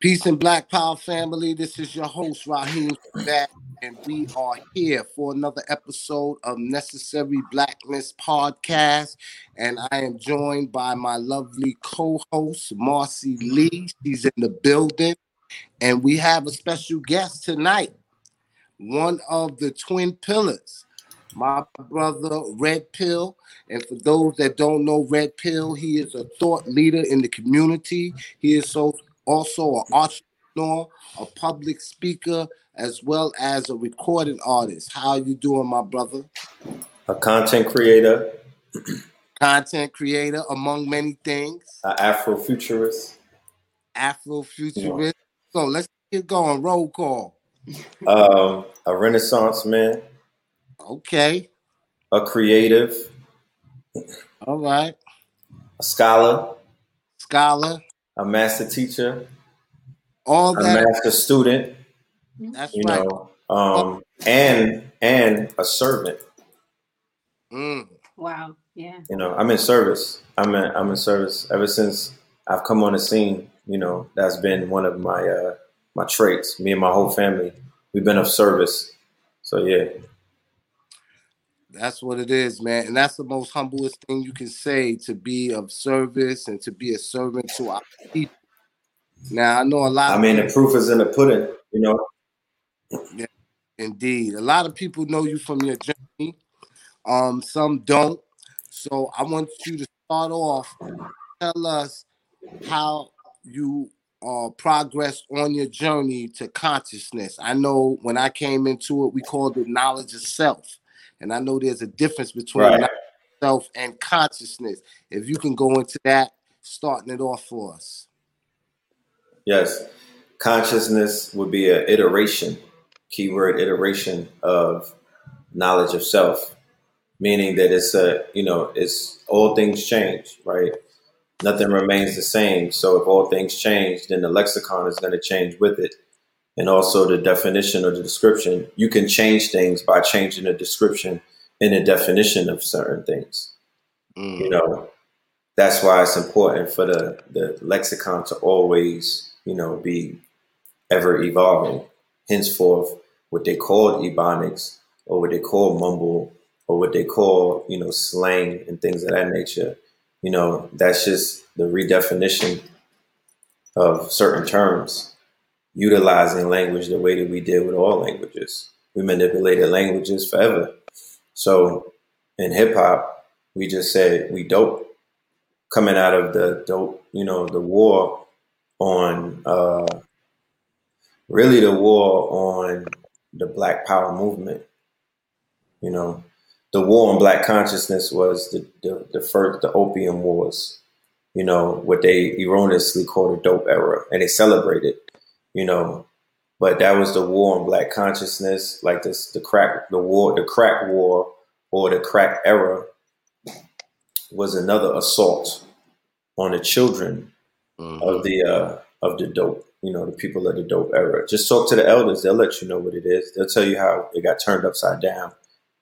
Peace and Black Power family. This is your host, Raheem back, and we are here for another episode of Necessary Blackness Podcast. And I am joined by my lovely co-host, Marcy Lee. She's in the building. And we have a special guest tonight, one of the twin pillars, my brother Red Pill. And for those that don't know Red Pill, he is a thought leader in the community. He is so also an entrepreneur, a public speaker, as well as a recording artist. How you doing, my brother? A content creator. Content creator, among many things. An Afrofuturist. Afrofuturist. Yeah. So let's get going. Roll call. Um, a Renaissance man. Okay. A creative. All right. A scholar. Scholar. A master teacher. All a master student. That's you right. know, um, and and a servant. Mm. Wow. Yeah. You know, I'm in service. I'm in, I'm in service ever since I've come on the scene. You know, that's been one of my uh, my traits. Me and my whole family, we've been of service. So yeah, That's what it is, man. And that's the most humblest thing you can say to be of service and to be a servant to our people. Now, I know a lot I mean, the proof is in the pudding. You know, Yeah, Indeed. A lot of people know you from your journey. Um, some don't. So I want you to start off. Tell us how you uh progressed on your journey to consciousness. I know when I came into it, we called it knowledge of self. And I know there's a difference between Right. self and consciousness. If you can go into that, starting it off for us. yes, consciousness would be an iteration, keyword iteration of knowledge of self, meaning that it's a you know it's all things change, right? Nothing remains the same. So if all things change, then the lexicon is going to change with it. And also the definition or the description. You can change things by changing the description and the definition of certain things. Mm. You know, that's why it's important for the, the lexicon to always, you know, be ever evolving. Henceforth, what they call ebonics or what they call mumble or what they call, you know, slang and things of that nature, you know, that's just the redefinition of certain terms, utilizing language the way that we did with all languages. We manipulated languages forever. So in hip hop, we just said we dope coming out of the dope, you know, the war on uh really the war on the black power movement. You know, the war on black consciousness was the the, the first the opium wars, you know, what they erroneously called the dope era and they celebrated, you know. But that was the war on black consciousness, like this the crack the war the crack war or the crack era was another assault on the children Mhm. of the uh, of the dope, you know, the people of the dope era. Just talk to the elders; they'll let you know what it is. They'll tell you how it got turned upside down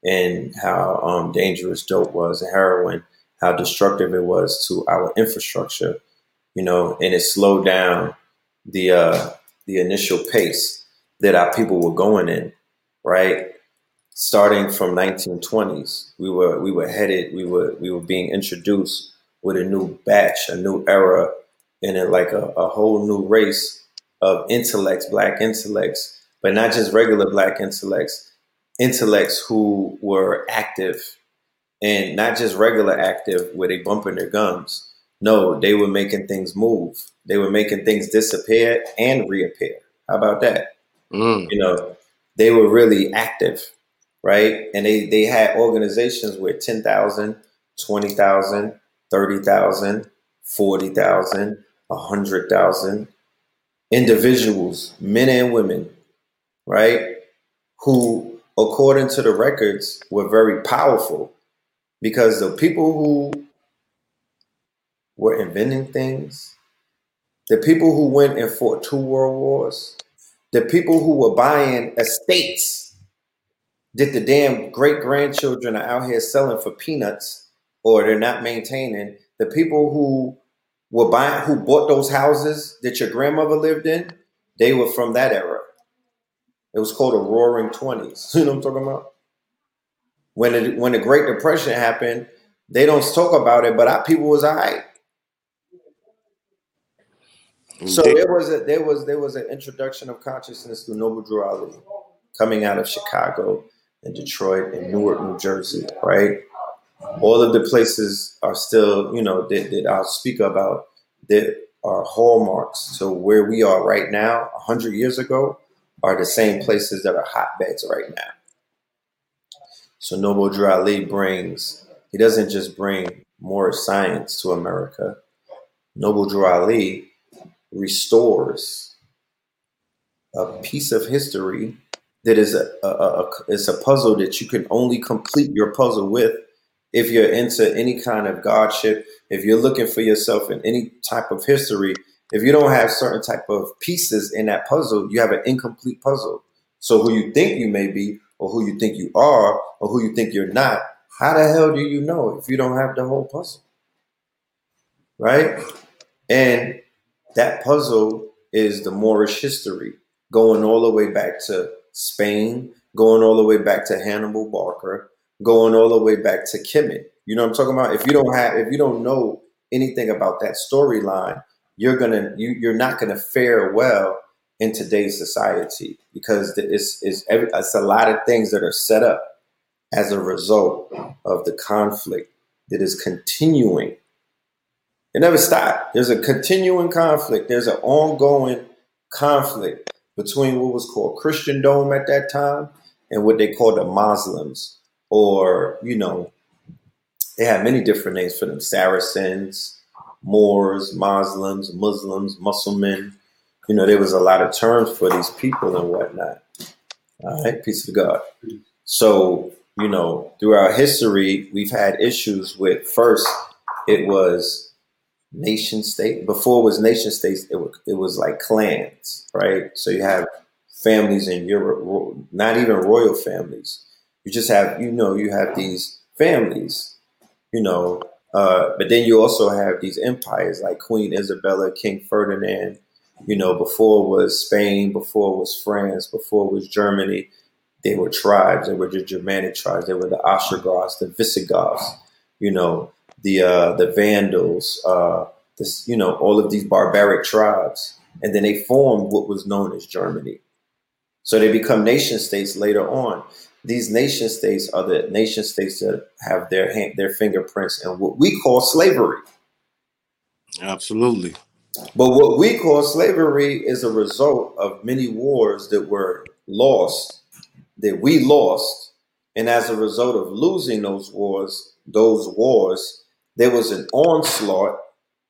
and how um, dangerous dope was and heroin, how destructive it was to our infrastructure, you know, and it slowed down the uh, the initial pace that our people were going in, right? Starting from 1920s, we were we were headed, we were we were being introduced with a new batch, a new era, and a, like a, a whole new race of intellects, black intellects, but not just regular black intellects, intellects who were active and not just regular active where they bumping their gums. No, they were making things move. They were making things disappear and reappear. How about that? Mm. You know, they were really active, right? And they, they had organizations with 10,000, 20,000, 30,000, 40,000, 100,000 individuals, men and women, right? Who, according to the records, were very powerful because the people who were inventing things, the people who went and fought two world wars, the people who were buying estates that the damn great grandchildren are out here selling for peanuts or they're not maintaining, the people who were buying, who bought those houses that your grandmother lived in, they were from that era. It was called a Roaring Twenties. You know what I'm talking about? When it, when the Great Depression happened, they don't talk about it, but our people was alright. So there was a there was there was an introduction of consciousness through Noble Drew Ali, coming out of Chicago and Detroit and Newark, New Jersey, right? All of the places are still, you know, that, that I'll speak about that are hallmarks to where we are right now, hundred years ago, are the same places that are hotbeds right now. So Noble Drew Ali brings, he doesn't just bring more science to America. Noble Drew Ali restores a piece of history that is a, a, a, it's a puzzle that you can only complete your puzzle with if you're into any kind of godship if you're looking for yourself in any type of history. If you don't have certain type of pieces in that puzzle you have an incomplete puzzle. So who you think you may be or who you think you are or who you think you're not how the hell do you know if you don't have the whole puzzle? Right? And that puzzle is the Moorish history, going all the way back to Spain, going all the way back to Hannibal Barca, going all the way back to Kemet. You know what I'm talking about? If you don't have, if you don't know anything about that storyline, you're gonna, you, you're not gonna fare well in today's society because it's, it's, it's a lot of things that are set up as a result of the conflict that is continuing it never stopped. There's a continuing conflict. There's an ongoing conflict between what was called Christendom at that time and what they called the Muslims, or you know, they had many different names for them: Saracens, Moors, Muslims, Muslims, Muslimen. You know, there was a lot of terms for these people and whatnot. All right, peace of God. So, you know, throughout history, we've had issues with first, it was nation state. Before it was nation states, it was, it was like clans, right? So you have families in Europe, not even royal families. You just have, you know, you have these families, you know, uh, but then you also have these empires like Queen Isabella, King Ferdinand. You know, before was Spain, before was France, before was Germany. They were tribes. They were the Germanic tribes. They were the Ostrogoths, the Visigoths. You know, the uh, the Vandals, uh, this you know all of these barbaric tribes, and then they formed what was known as Germany. So they become nation states later on. These nation states are the nation states that have their hand, their fingerprints in what we call slavery. Absolutely. But what we call slavery is a result of many wars that were lost, that we lost, and as a result of losing those wars, those wars, there was an onslaught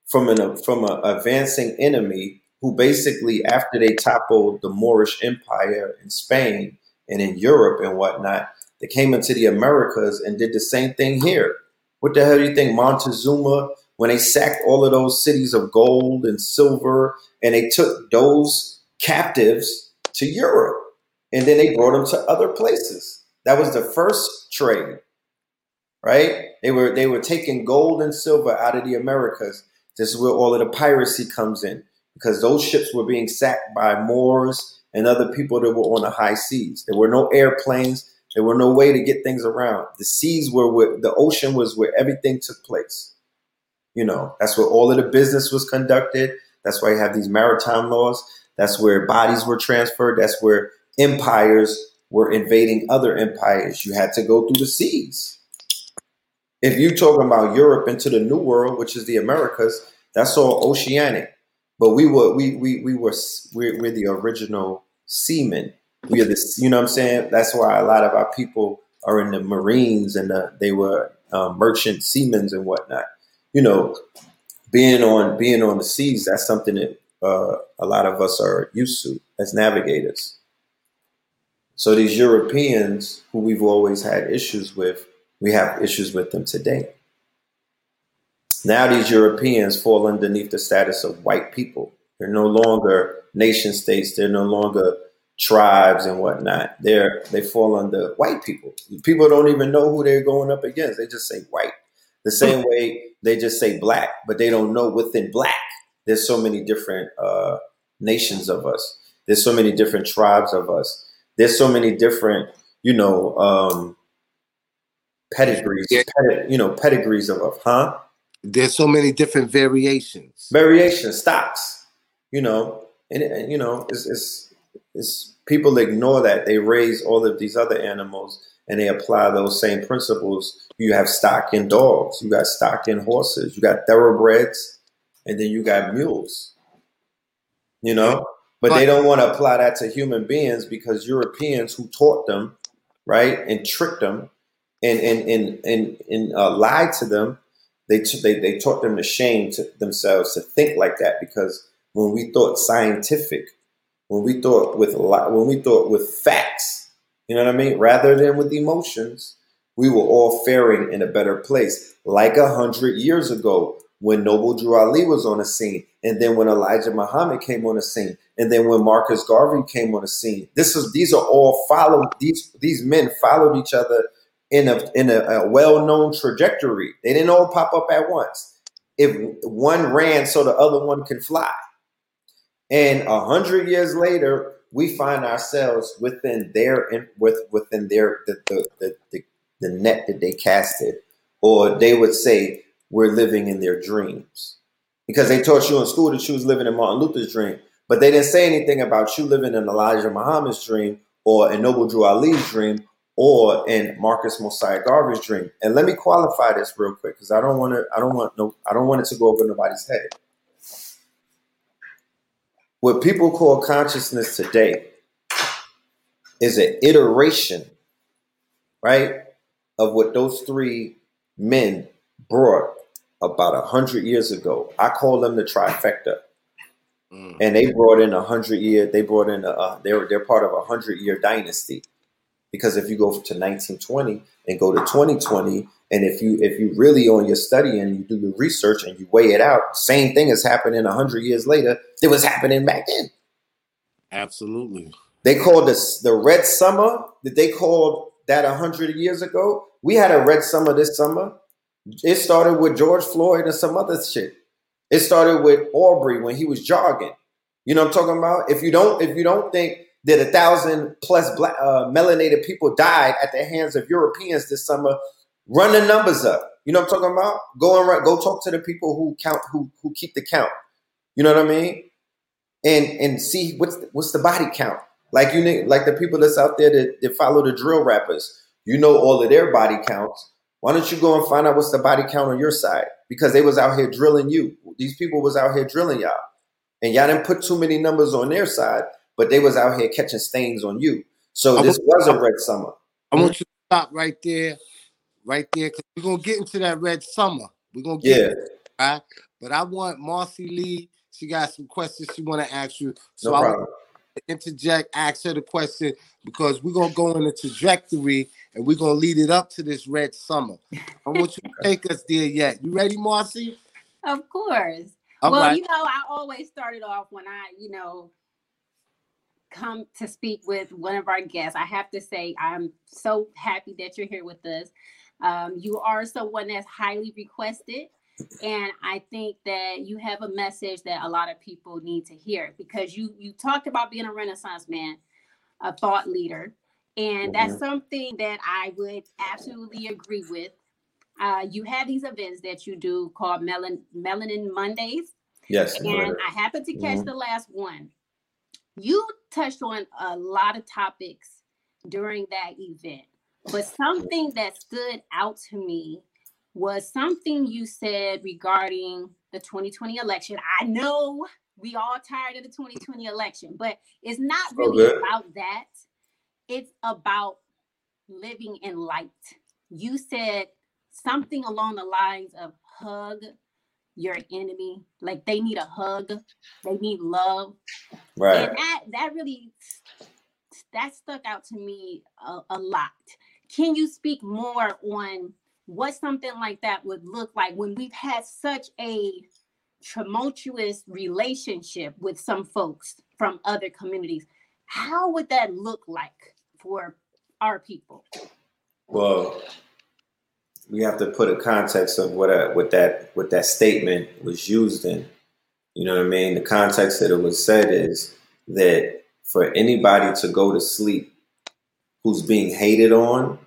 from an from an advancing enemy who basically, after they toppled the Moorish Empire in Spain and in Europe and whatnot, they came into the Americas and did the same thing here. What the hell do you think Montezuma, when they sacked all of those cities of gold and silver, and they took those captives to Europe, and then they brought them to other places? That was the first trade right? They were they were taking gold and silver out of the Americas. This is where all of the piracy comes in because those ships were being sacked by Moors and other people that were on the high seas. There were no airplanes. There were no way to get things around. The seas were where the ocean was where everything took place. You know, that's where all of the business was conducted. That's why you have these maritime laws. That's where bodies were transferred. That's where empires were invading other empires. You had to go through the seas if you're talking about Europe into the New World, which is the Americas, that's all oceanic. But we were we we we were we're, we're the original seamen. We are the you know what I'm saying. That's why a lot of our people are in the Marines and the, they were uh, merchant seamen and whatnot. You know, being on being on the seas, that's something that uh, a lot of us are used to as navigators. So these Europeans who we've always had issues with, we have issues with them today. Now these Europeans fall underneath the status of white people. They're no longer nation states. They're no longer tribes and whatnot. They're they fall under white people. People don't even know who they're going up against. They just say white. The same way they just say black, but they don't know within black there's so many different uh, nations of us. There's so many different tribes of us. There's so many different, you know, um, pedigrees, Yeah. pedi- you know, pedigrees of, of, huh? There's so many different variations. Variation stocks, you know, and, and you know, it's, it's, it's people ignore that. They raise all of these other animals and they apply those same principles. You have stock in dogs, you got stock in horses, you got thoroughbreds, and then you got mules. You know, but they don't want to apply that to human beings because Europeans who taught them, right, and tricked them, and and and and, and uh, lied to them. They, t- they they taught them to shame to themselves to think like that because when we thought scientific, when we thought with li- when we thought with facts, you know what I mean, rather than with emotions, we were all faring in a better place. Like a hundred years ago, when Noble Drew Ali was on the scene, and then when Elijah Muhammad came on the scene, and then when Marcus Garvey came on the scene. This is these are all followed these these men followed each other in a in a, a well-known trajectory. They didn't all pop up at once. If one ran so the other one can fly. And a hundred years later, we find ourselves within their with within their the the, the, the, the net that they casted, or they would say we're living in their dreams because they taught you in school that you was living in Martin Luther's dream, but they didn't say anything about you living in Elijah Muhammad's dream or in Noble Drew Ali's dream or in Marcus Mosiah Garvey's dream. And let me qualify this real quick because I don't want to. I don't want no. I don't want it to go over nobody's head. What people call consciousness today is an iteration, right, of what those three men brought about a hundred years ago. I call them the trifecta, Mm. and they brought in a hundred year. They brought in a. Uh, they're they're part of a hundred year dynasty, because if you go to 1920 and go to 2020, and if you if you really on your study and you do your research and you weigh it out, same thing is happening a hundred years later. It was happening back then. Absolutely. They called this the red summer that they called that a hundred years ago. We had a red summer this summer. It started with George Floyd and some other shit. It started with Aubrey when he was jogging. You know what I'm talking about? If you don't, if you don't think that a thousand plus black, uh, melanated people died at the hands of Europeans this summer, run the numbers up. You know what I'm talking about? Go and write, go talk to the people who count, who who keep the count. You know what I mean? And and see what's the, what's the body count. Like you, ni- like the people that's out there that, that follow the drill rappers. You know all of their body counts. Why don't you go and find out what's the body count on your side? Because they was out here drilling you. These people was out here drilling y'all, and y'all didn't put too many numbers on their side, but they was out here catching stains on you. So I this was a red summer. I want mm-hmm. you to stop right there, right there, because we're gonna get into that red summer. We're gonna get Yeah, into it, right? But I want Marcy Lee. She got some questions she want to ask you. So no I want to interject, ask her the question because we're gonna go in a trajectory and we're gonna lead it up to this red summer. I want you to take us there yet. You ready, Marcy? Of course. All well, right. you know, I always started off when I, you know, come to speak with one of our guests. I have to say, I'm so happy that you're here with us. Um, you are someone that's highly requested. And I think that you have a message that a lot of people need to hear because you you talked about being a renaissance man, a thought leader. And that's something that I would absolutely agree with. Uh, you have these events that you do called Melan- Melanin Mondays. Yes. And I happened to catch Mhm. the last one. You touched on a lot of topics during that event, but something that stood out to me was something you said regarding the 2020 election. I know we all tired of the 2020 election, but it's not really good. about that. It's about living in light. You said something along the lines of hug your enemy. Like they need a hug. They need love. Right. and that that really that stuck out to me a, a lot. Can you speak more on what something like that would look like when we've had such a tumultuous relationship with some folks from other communities? How would that look like for our people? Well, we have to put a context of what a, what that what that statement was used in. You know what I mean? The context that it was said is that for anybody to go to sleep who's being hated on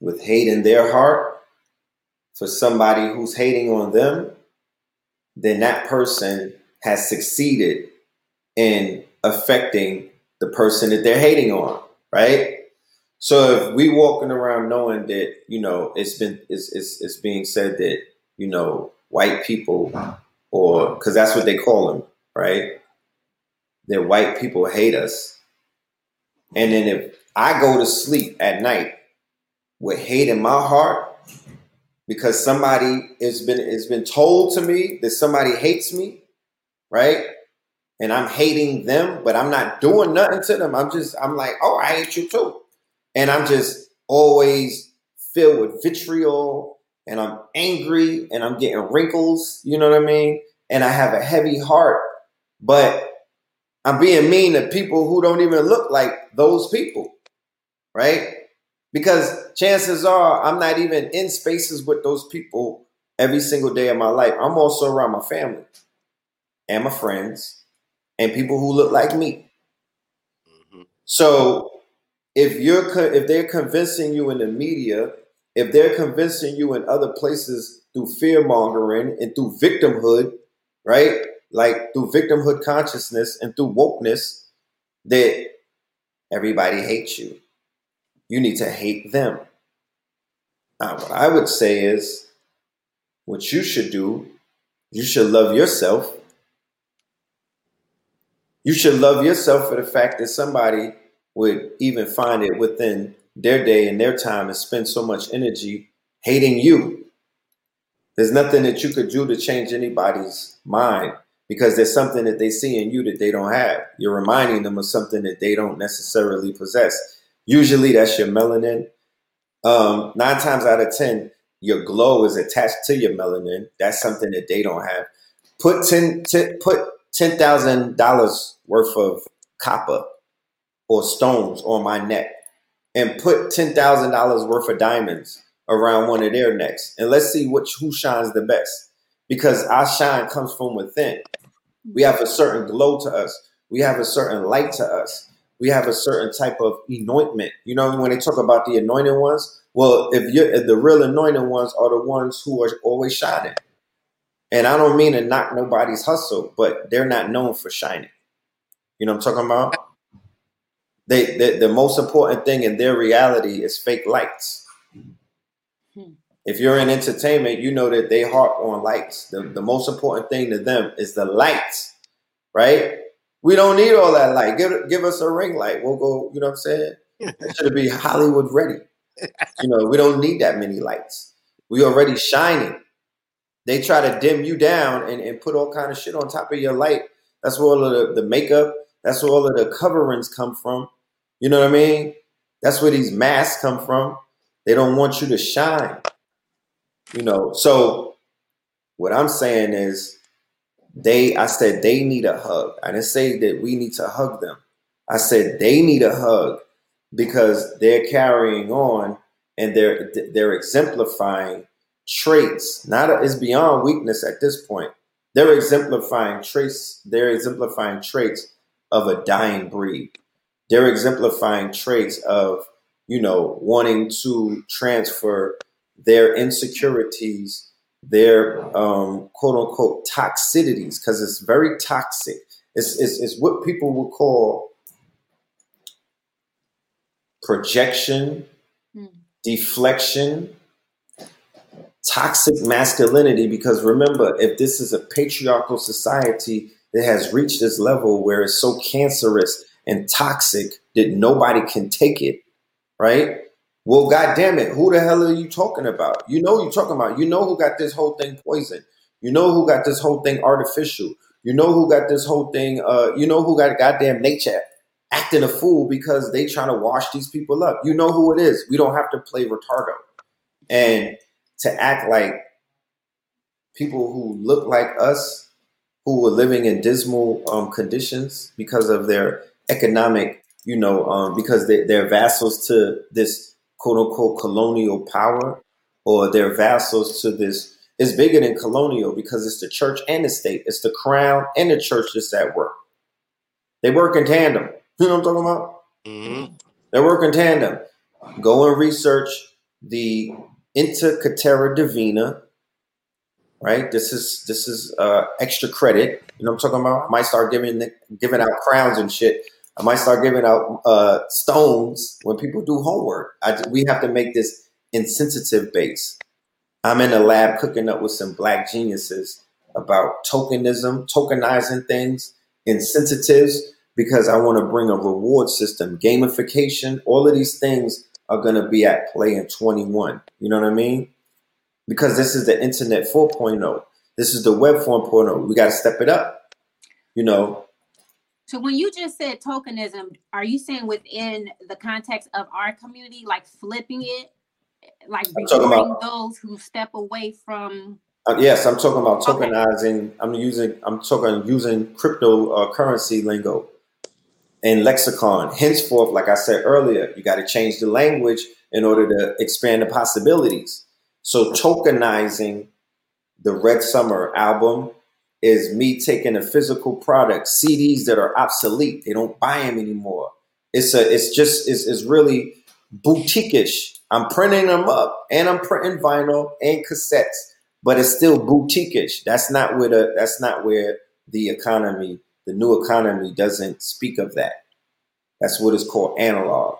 with hate in their heart, for somebody who's hating on them, then that person has succeeded in affecting the person that they're hating on, right? So if we walking around knowing that you know it's been it's it's, it's being said that you know white people or because that's what they call them, right? That white people hate us, and then if I go to sleep at night with hate in my heart because somebody has been has been told to me that somebody hates me, right? And I'm hating them, but I'm not doing nothing to them. I'm just I'm like, oh, I hate you too and I'm just always filled with vitriol and I'm angry and I'm getting wrinkles, you know what I mean? And I have a heavy heart, but I'm being mean to people who don't even look like those people, right? Because chances are I'm not even in spaces with those people every single day of my life. I'm also around my family and my friends and people who look like me. Mm-hmm. So if you're if they're convincing you in the media, if they're convincing you in other places through fear mongering and through victimhood, right? Like through victimhood consciousness and through wokeness, that everybody hates you. You need to hate them. Now, what I would say is, what you should do, you should love yourself. You should love yourself for the fact that somebody would even find it within their day and their time and spend so much energy hating you. There's nothing that you could do to change anybody's mind because there's something that they see in you that they don't have. You're reminding them of something that they don't necessarily possess. Usually that's your melanin. Um, nine times out of 10, your glow is attached to your melanin. That's something that they don't have. Put 10, put $10,000 worth of copper or stones on my neck and put $10,000 worth of diamonds around one of their necks. And let's see which who shines the best because our shine comes from within. We have a certain glow to us. We have a certain light to us. We have a certain type of anointment. You know, when they talk about the anointed ones, well, if you're if the real anointed ones are the ones who are always shining. And I don't mean to knock nobody's hustle, but they're not known for shining. You know what I'm talking about? They, they the most important thing in their reality is fake lights. Hmm. If you're in entertainment, you know that they harp on lights. The, the most important thing to them is the lights, right? We don't need all that light. Give give us a ring light. We'll go. You know what I'm saying? It should be Hollywood ready. You know, we don't need that many lights. We already shining. They try to dim you down and, and put all kind of shit on top of your light. That's where all of the, the makeup. That's where all of the coverings come from. You know what I mean? That's where these masks come from. They don't want you to shine. You know, so what I'm saying is they I said they need a hug. I didn't say that we need to hug them. I said they need a hug because they're carrying on and they're they're exemplifying traits. Not a, it's beyond weakness at this point. They're exemplifying traits. They're exemplifying traits of a dying breed they're exemplifying traits of you know wanting to transfer their insecurities their um, quote unquote toxicities because it's very toxic it's, it's, it's what people would call projection mm. deflection toxic masculinity because remember if this is a patriarchal society that has reached this level where it's so cancerous and toxic that nobody can take it, right? Well, God damn it, who the hell are you talking about? You know you're talking about. You know who got this whole thing poisoned. You know who got this whole thing artificial. You know who got this whole thing. Uh, you know who got goddamn nature acting a fool because they trying to wash these people up. You know who it is. We don't have to play retardo and to act like people who look like us, who are living in dismal um, conditions because of their economic, you know, um, because they, they're vassals to this quote unquote colonial power. or they're vassals to this It's bigger than colonial because it's the church and the state. It's the crown and the church that's at work. They work in tandem. You know what I'm talking about? Mm-hmm. They work in tandem. Go and research the Inter Caetera Divina. Right. This is this is uh, extra credit. You know what I'm talking about? I might start giving giving out crowns and shit. I might start giving out uh, stones when people do homework. I, we have to make this insensitive base. I'm in the lab cooking up with some black geniuses about tokenism, tokenizing things, insensitives, because I want to bring a reward system, gamification, all of these things are going to be at play in 21. You know what I mean? Because this is the internet 4.0. This is the web 4.0. We got to step it up. You know, so when you just said tokenism, are you saying within the context of our community, like flipping it, like rewarding those who step away from? Uh, yes, I'm talking about tokenizing. Okay. I'm using. I'm talking using cryptocurrency uh, lingo and lexicon. Henceforth, like I said earlier, you got to change the language in order to expand the possibilities. So tokenizing the Red Summer album is me taking a physical product, CDs that are obsolete. They don't buy them anymore. It's a, it's just, it's, it's really boutique-ish. I'm printing them up and I'm printing vinyl and cassettes, but it's still boutique-ish. That's not where the, that's not where the economy, the new economy doesn't speak of that. That's what is called analog.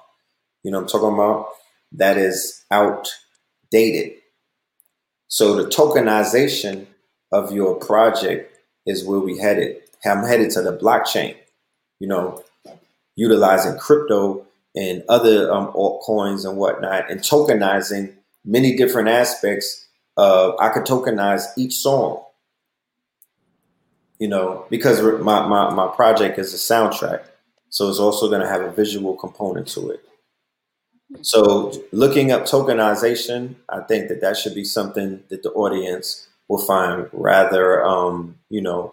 You know I'm talking about? That is outdated. So the tokenization of your project is where we headed. I'm headed to the blockchain, you know, utilizing crypto and other um, altcoins and whatnot, and tokenizing many different aspects. Of, I could tokenize each song, you know, because my, my, my project is a soundtrack. So it's also going to have a visual component to it. So looking up tokenization, I think that that should be something that the audience will find rather, um, you know,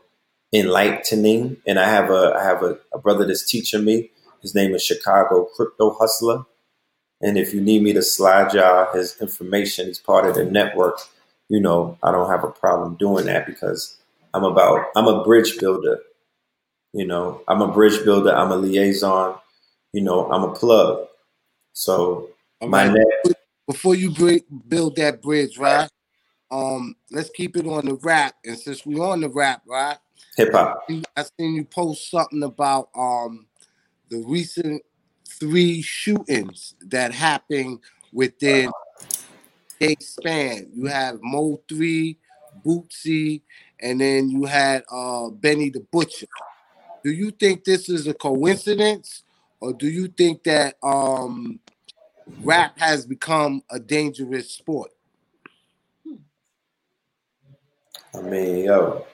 enlightening. And I have a I have a, a brother that's teaching me. His name is Chicago Crypto Hustler. And if you need me to slide y'all his information, he's part of the network. You know, I don't have a problem doing that because I'm about I'm a bridge builder. You know, I'm a bridge builder. I'm a liaison. You know, I'm a plug. So my right. net. Before you build that bridge, right? Um, let's keep it on the rap. And since we on the rap, right? Hip hop. I seen you post something about um the recent three shootings that happened within a span. You have Mo three, Boosie, and then you had uh Benny the Butcher. Do you think this is a coincidence, or do you think that um rap has become a dangerous sport? I mean, yo.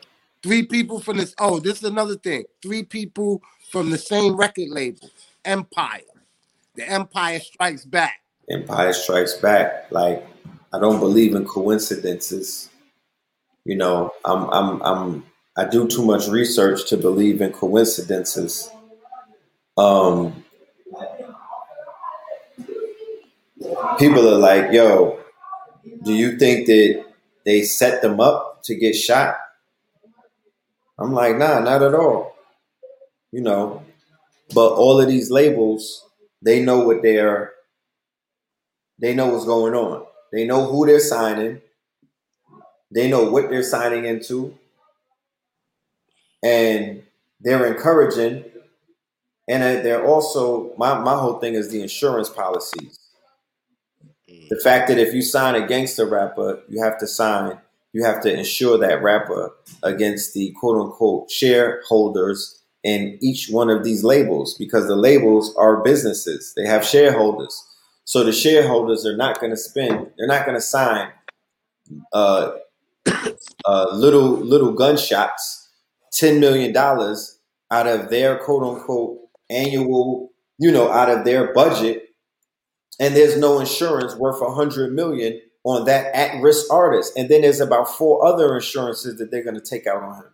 Three people from this. Oh, this is another thing. Three people from the same record label, Empire. The Empire Strikes Back. Empire Strikes Back. Like, I don't believe in coincidences. You know, I'm, I'm, I'm, I do too much research to believe in coincidences. Um, people are like, yo, do you think that they set them up to get shot? I'm like, nah, not at all. You know, but all of these labels, they know what they're, they know what's going on. They know who they're signing. They know what they're signing into. And they're encouraging. And they're also, my, my whole thing is the insurance policies. Mm. The fact that if you sign a gangster rapper, you have to sign you have to insure that rapper against the quote unquote shareholders in each one of these labels because the labels are businesses. They have shareholders. So the shareholders are not going to spend, they're not going to sign uh, uh, little little gunshots, $10 million out of their quote unquote annual, you know, out of their budget. And there's no insurance worth a hundred million on that at risk artist. And then there's about four other insurances that they're going to take out on him.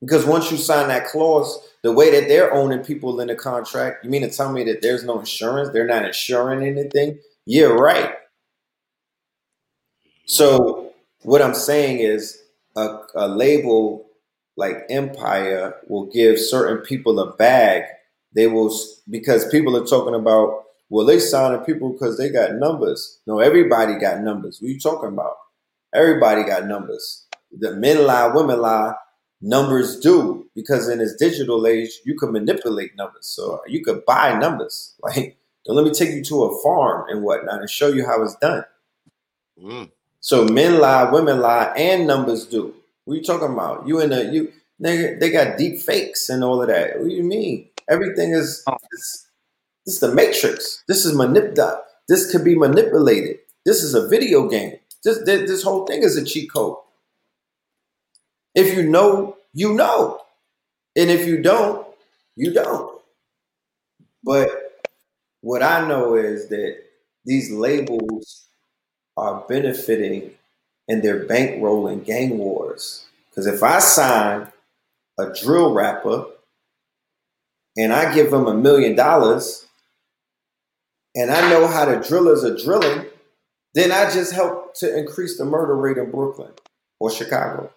Because once you sign that clause, the way that they're owning people in the contract, you mean to tell me that there's no insurance? They're not insuring anything? Yeah, right. So what I'm saying is a, a label like Empire will give certain people a bag. They will because people are talking about well they signing people because they got numbers. No, everybody got numbers. What are you talking about? Everybody got numbers. The men lie, women lie. Numbers do because in this digital age you can manipulate numbers. So you could buy numbers. Like don't let me take you to a farm and whatnot and show you how it's done. Mm. So men lie, women lie, and numbers do. What are you talking about? You in the you they, they got deep fakes and all of that. What do you mean? Everything is oh. This, is the matrix. This is manipulated. This could be manipulated. This is a video game. This, this this whole thing is a cheat code. If you know, you know. And if you don't, you don't. But what I know is that these labels are benefiting and they're bankrolling gang wars. Because if I sign a drill rapper and I give him a million dollars and I know how the drillers are drilling, then I just help to increase the murder rate in Brooklyn or Chicago.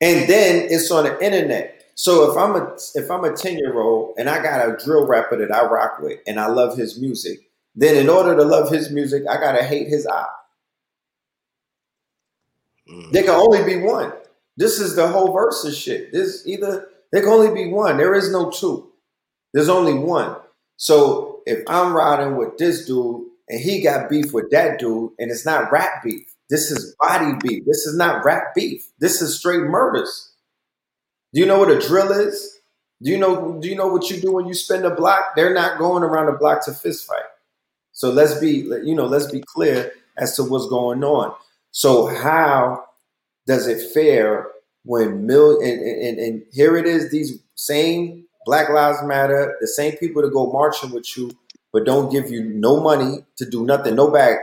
And then it's on the internet. So if I'm a if I'm a 10 year old and I got a drill rapper that I rock with and I love his music, then in order to love his music, I gotta hate his eye. Mm. There can only be one. This is the whole versus shit. This either there can only be one. There is no two. There's only one. So if I'm riding with this dude and he got beef with that dude, and it's not rap beef. This is body beef. This is not rap beef. This is straight murders. Do you know what a drill is? Do you know do you know what you do when you spin a block? They're not going around the block to fist fight. So let's be you know, let's be clear as to what's going on. So how does it fare when mil and, and, and here it is, these same Black Lives Matter, the same people that go marching with you, but don't give you no money to do nothing, no bag.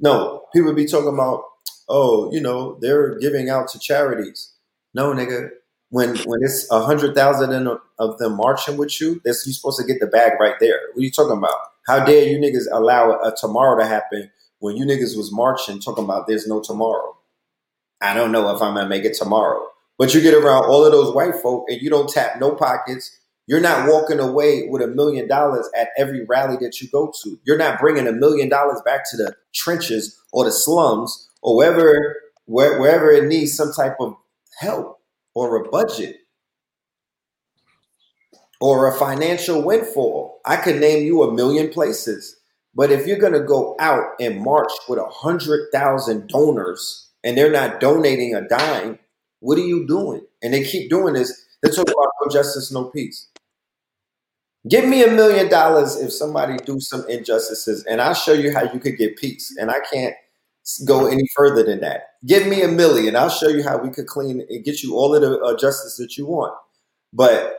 No, people be talking about, oh, you know, they're giving out to charities. No, nigga. When when it's a hundred thousand of them marching with you, that's you supposed to get the bag right there. What are you talking about? How dare you niggas allow a, a tomorrow to happen when you niggas was marching talking about there's no tomorrow? I don't know if I'm gonna make it tomorrow. But you get around all of those white folk and you don't tap no pockets. You're not walking away with a million dollars at every rally that you go to. You're not bringing a million dollars back to the trenches or the slums or wherever where, wherever it needs some type of help or a budget or a financial windfall. I could name you a million places. But if you're going to go out and march with a hundred thousand donors and they're not donating a dime, what are you doing? And they keep doing this. They talk about no justice, no peace. Give me a million dollars if somebody do some injustices, and I'll show you how you could get peace. And I can't go any further than that. Give me a million, I'll show you how we could clean and get you all of the uh, justice that you want. But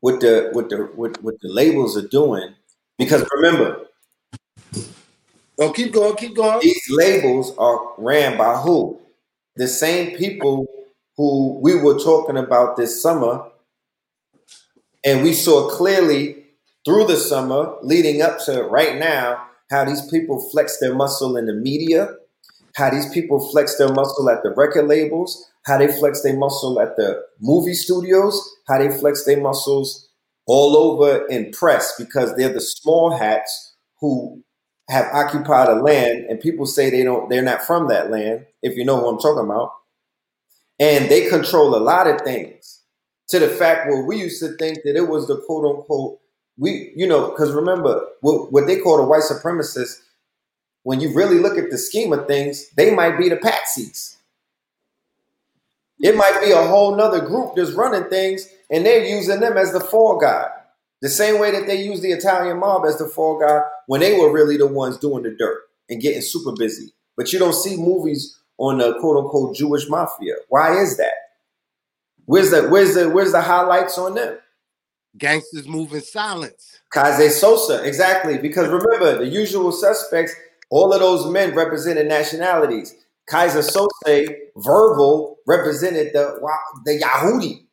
what the what the what, what the labels are doing, because remember, Oh, keep going, keep going. These labels are ran by who? The same people who we were talking about this summer, and we saw clearly through the summer leading up to right now how these people flex their muscle in the media, how these people flex their muscle at the record labels, how they flex their muscle at the movie studios, how they flex their muscles all over in press because they're the small hats who have occupied a land and people say they don't they're not from that land if you know who i'm talking about. And they control a lot of things to the fact where we used to think that it was the quote unquote we you know because remember what, what they call the white supremacists when you really look at the scheme of things they might be the patsies it might be a whole nother group that's running things and they're using them as the fall guy the same way that they use the Italian mob as the fall guy when they were really the ones doing the dirt and getting super busy. But you don't see movies on the quote unquote Jewish mafia. Why is that? Where's the where's the where's the highlights on them? Gangsters move in silence. Keyser Söze, exactly. Because remember, the usual suspects, all of those men represented nationalities. Keyser Söze, verbal, represented the the Yahudi.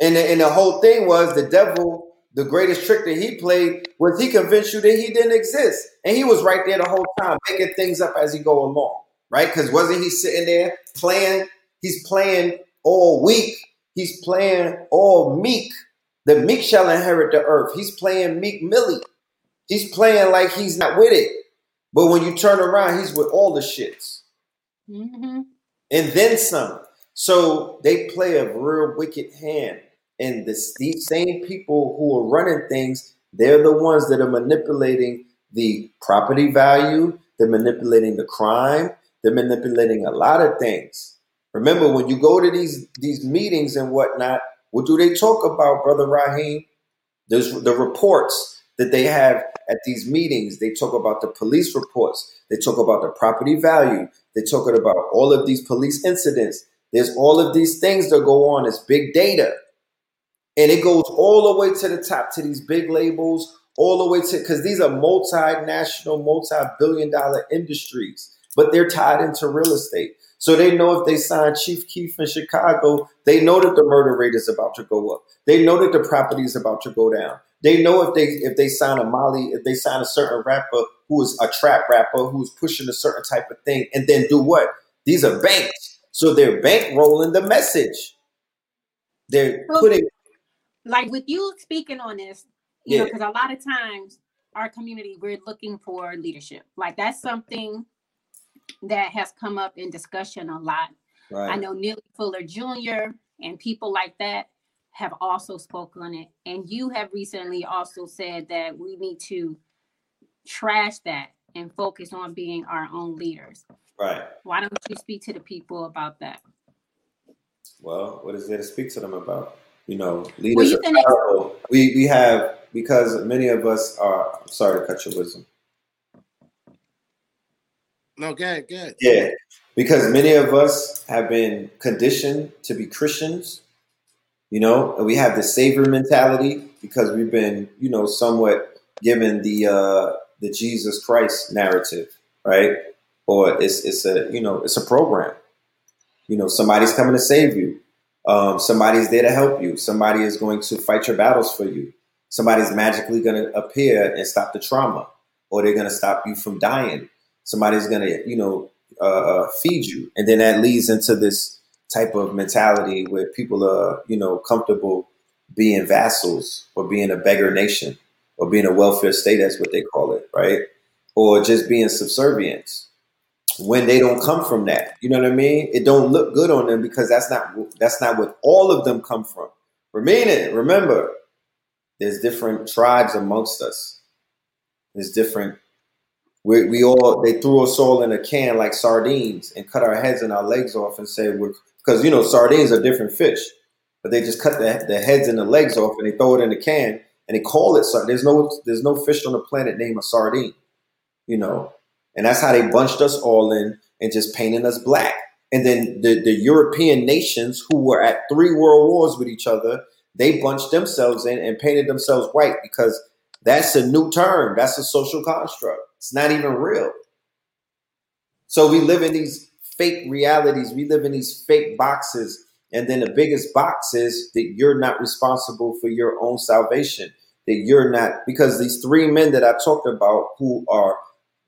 And the, and the whole thing was the devil, the greatest trick that he played was he convinced you that he didn't exist. And he was right there the whole time, making things up as he go along. right? Because wasn't he sitting there playing? He's playing all week. He's playing all meek. The meek shall inherit the earth. He's playing Meek Millie. He's playing like he's not with it. But when you turn around, he's with all the shits. Mm-hmm. And then some. So they play a real wicked hand. And this, these same people who are running things, they're the ones that are manipulating the property value, they're manipulating the crime, they're manipulating a lot of things. Remember, when you go to these these meetings and whatnot, what do they talk about, Brother Raheem? There's the reports that they have at these meetings. They talk about the police reports. They talk about the property value. They talk about all of these police incidents. There's all of these things that go on. It's big data. And it goes all the way to the top to these big labels, all the way to because these are multinational, multi-billion dollar industries, but they're tied into real estate. So they know if they sign Chief Keef in Chicago, they know that the murder rate is about to go up. They know that the property is about to go down. They know if they if they sign a Molly, if they sign a certain rapper who is a trap rapper who's pushing a certain type of thing, and then do what? These are banks. So they're bankrolling the message. They're putting like with you speaking on this, you yeah. know, because a lot of times our community we're looking for leadership. Like that's something that has come up in discussion a lot. Right. I know Neely Fuller Jr. and people like that have also spoken on it. And you have recently also said that we need to trash that and focus on being our own leaders. Right. Why don't you speak to the people about that? Well, what is there to speak to them about? You know, leaders well, you are We we have because many of us are. I'm sorry to cut your wisdom. No, good, good. Yeah, because many of us have been conditioned to be Christians. You know, and we have the savior mentality because we've been, you know, somewhat given the uh, the Jesus Christ narrative, right? Or it's it's a you know it's a program. You know, somebody's coming to save you. Um, somebody's there to help you. Somebody is going to fight your battles for you. Somebody's magically going to appear and stop the trauma, or they're going to stop you from dying. Somebody's to, you know, uh, uh, feed you, and then that leads into this type of mentality where people are, you know, comfortable being vassals or being a beggar nation or being a welfare state, that's what they call it, right? Or just being subservient when they don't come from that. You know what I mean? It don't look good on them because that's not that's not what all of them come from. Remaining, remember, there's different tribes amongst us. There's different. We, we all they threw us all in a can like sardines and cut our heads and our legs off and say we're because you know sardines are different fish, but they just cut the, the heads and the legs off and they throw it in a can and they call it sardine. There's no there's no fish on the planet named a sardine, you know. And that's how they bunched us all in and just painted us black. And then the, the European nations who were at three world wars with each other, they bunched themselves in and painted themselves white because that's a new term. That's a social construct. It's not even real. So we live in these fake realities. We live in these fake boxes. And then the biggest box is that you're not responsible for your own salvation. That you're not, because these three men that I talked about who are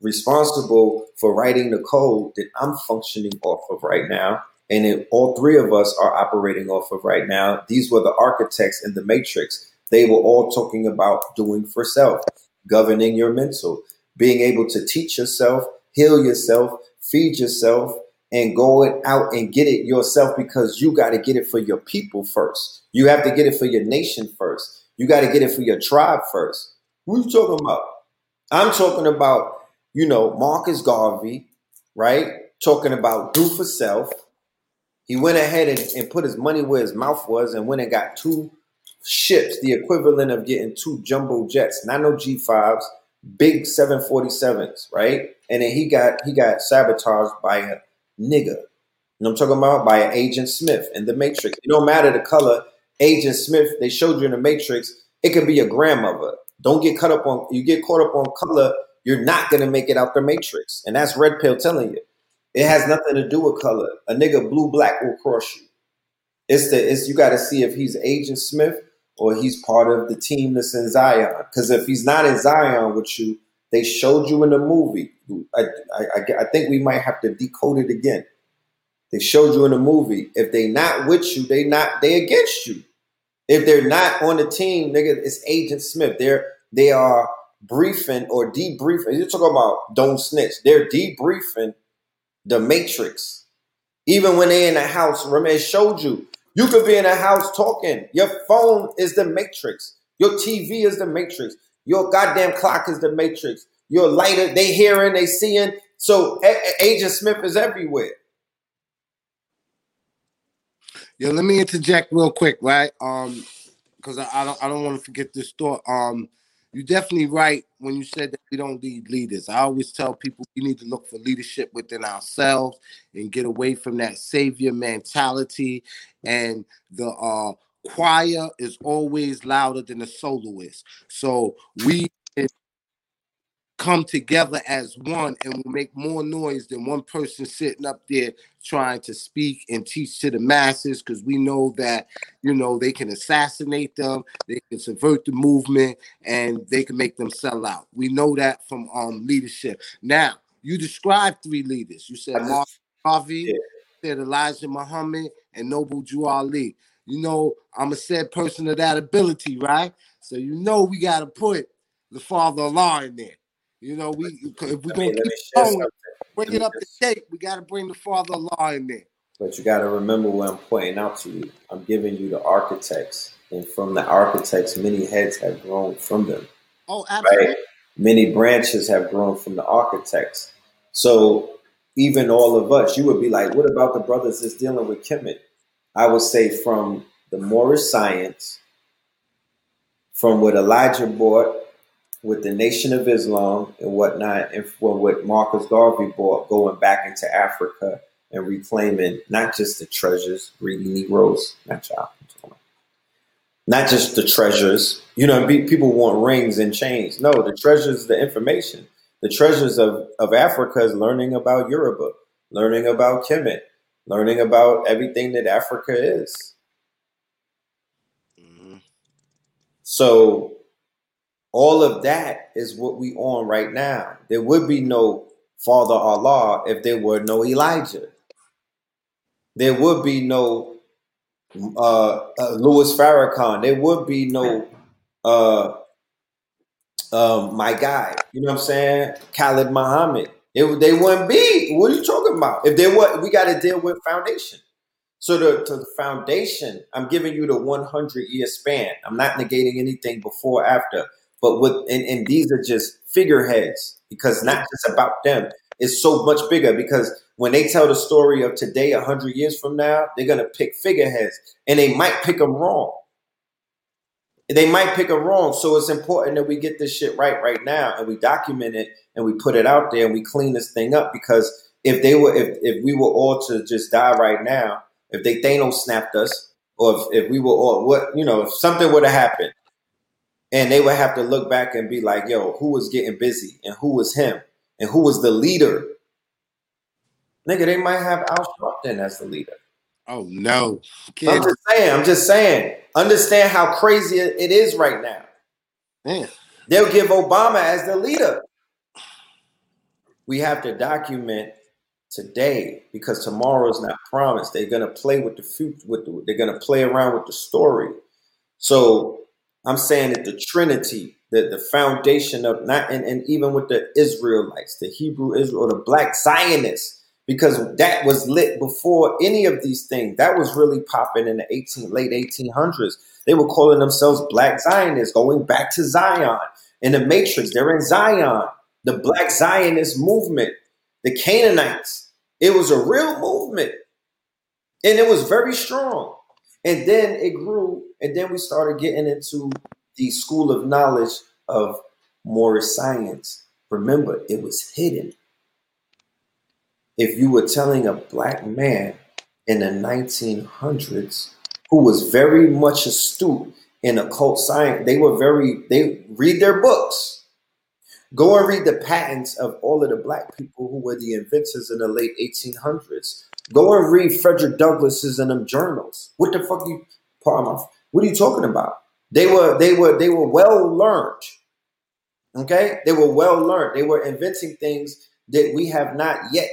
responsible for writing the code that I'm functioning off of right now. And all three of us are operating off of right now. These were the architects in the matrix. They were all talking about doing for self, governing your mental, being able to teach yourself, heal yourself, feed yourself, and go it out and get it yourself because you got to get it for your people first. You have to get it for your nation first. You got to get it for your tribe first. Are you talking about? I'm talking about you know, Marcus Garvey, right? Talking about do for self. He went ahead and, and put his money where his mouth was and went and got two ships, the equivalent of getting two jumbo jets, not no G5s, big 747s, right? And then he got he got sabotaged by a nigga. You know I'm talking about? By an Agent Smith in the Matrix. It don't matter the color. Agent Smith, they showed you in the Matrix, it could be your grandmother. Don't get caught up on you get caught up on color you're not gonna make it out the matrix. And that's red pill telling you. It has nothing to do with color. A nigga blue black will cross you. It's the it's you gotta see if he's Agent Smith or he's part of the team that's in Zion. Because if he's not in Zion with you, They showed you in the movie. I, I, I think we might have to decode it again. They showed you in the movie. If they not with you, they not they against you. If they're not on the team, nigga, it's Agent Smith. They're they are briefing or debriefing. You're talking about don't snitch. They're debriefing the Matrix. Even when they're in the house, remember it showed you. You could be in a house talking. Your phone is the Matrix. Your TV is the Matrix. Your goddamn clock is the Matrix. Your lighter, they hearing, they seeing. So a- Agent Smith is everywhere. Yeah, let me interject real quick, right? Um, because I, I, don't I don't want to forget this thought. Um, you're definitely right when you said that we don't need leaders. I always tell people we need to look for leadership within ourselves and get away from that savior mentality. And the uh, choir is always louder than the soloist. So we come together as one and will make more noise than one person sitting up there trying to speak and teach to the masses because we know that you know they can assassinate them they can subvert the movement and they can make them sell out. We know that from um leadership. Now you described three leaders. You said Marcus Garvey yeah. said elijah muhammad and noble drew ali you know i'm a said person of that ability right? So you know we got to put the Father Allah in there you know, we if we're gonna keep going, bring it up to date, we gotta bring the Father Allah in there. But you gotta remember what I'm pointing out to you. I'm giving you the architects, and from the architects, many heads have grown from them. Oh, absolutely. Right? Many branches have grown from the architects. So even all of us, you would be like, what about the brothers that's dealing with Kemet? I would say from the Moorish science, from what Elijah brought with the Nation of Islam and whatnot, and for what Marcus Garvey brought, going back into Africa and reclaiming not just the treasures, greedy Negroes, not y'all, not just the treasures. You know, people want rings and chains. No, the treasures, the information. The treasures of, of Africa is learning about Yoruba, learning about Kemet, learning about everything that Africa is. Mm-hmm. So all of that is what we on right now. There would be no Father Allah if there were no Elijah. There would be no uh, uh, Louis Farrakhan. There would be no uh, um, my guy. You know what I'm saying? Khalid Muhammad. It, they wouldn't be. What are you talking about? If they were, we got to deal with foundation. So the, to the foundation, I'm giving you the 100 year span. I'm not negating anything before, after. But with and, and these are just figureheads because not just about them. It's so much bigger because when they tell the story of today, hundred years from now, they're gonna pick figureheads, and they might pick them wrong. They might pick them wrong. So it's important that we get this shit right right now, and we document it, and we put it out there, and we clean this thing up. Because if they were, if if we were all to just die right now, if they Thanos snapped us, or if, if we were all what you know, if something would have happened, and they would have to look back and be like, yo, who was getting busy and who was him and who was the leader? Nigga, they might have Al Sharpton as the leader. Oh no. Kid. I'm just saying, I'm just saying. Understand how crazy it is right now. Man. They'll give Obama as the leader. We have to document today because tomorrow is not promised. They're gonna play with the future. With the, they're gonna play around with the story. So I'm saying that the Trinity, the, the foundation of not and, and even with the Israelites, the Hebrew Israel, or the black Zionists, because that was lit before any of these things. That was really popping in the 18 late 1800s. They were calling themselves black Zionists, going back to Zion. In the Matrix, they're in Zion. The black Zionist movement, the Canaanites. It was a real movement. And it was very strong. And then it grew, and then we started getting into the school of knowledge of Moorish science. Remember, it was hidden. If you were telling a black man in the 1900s who was very much astute in occult science, they were very, they read their books. Go and read the patents of all of the black people who were the inventors in the late 1800s. Go and read Frederick Douglass's and them journals. What the fuck you pardon What are you talking about? They were they were they were well learned. Okay, they were well learned. They were inventing things that we have not yet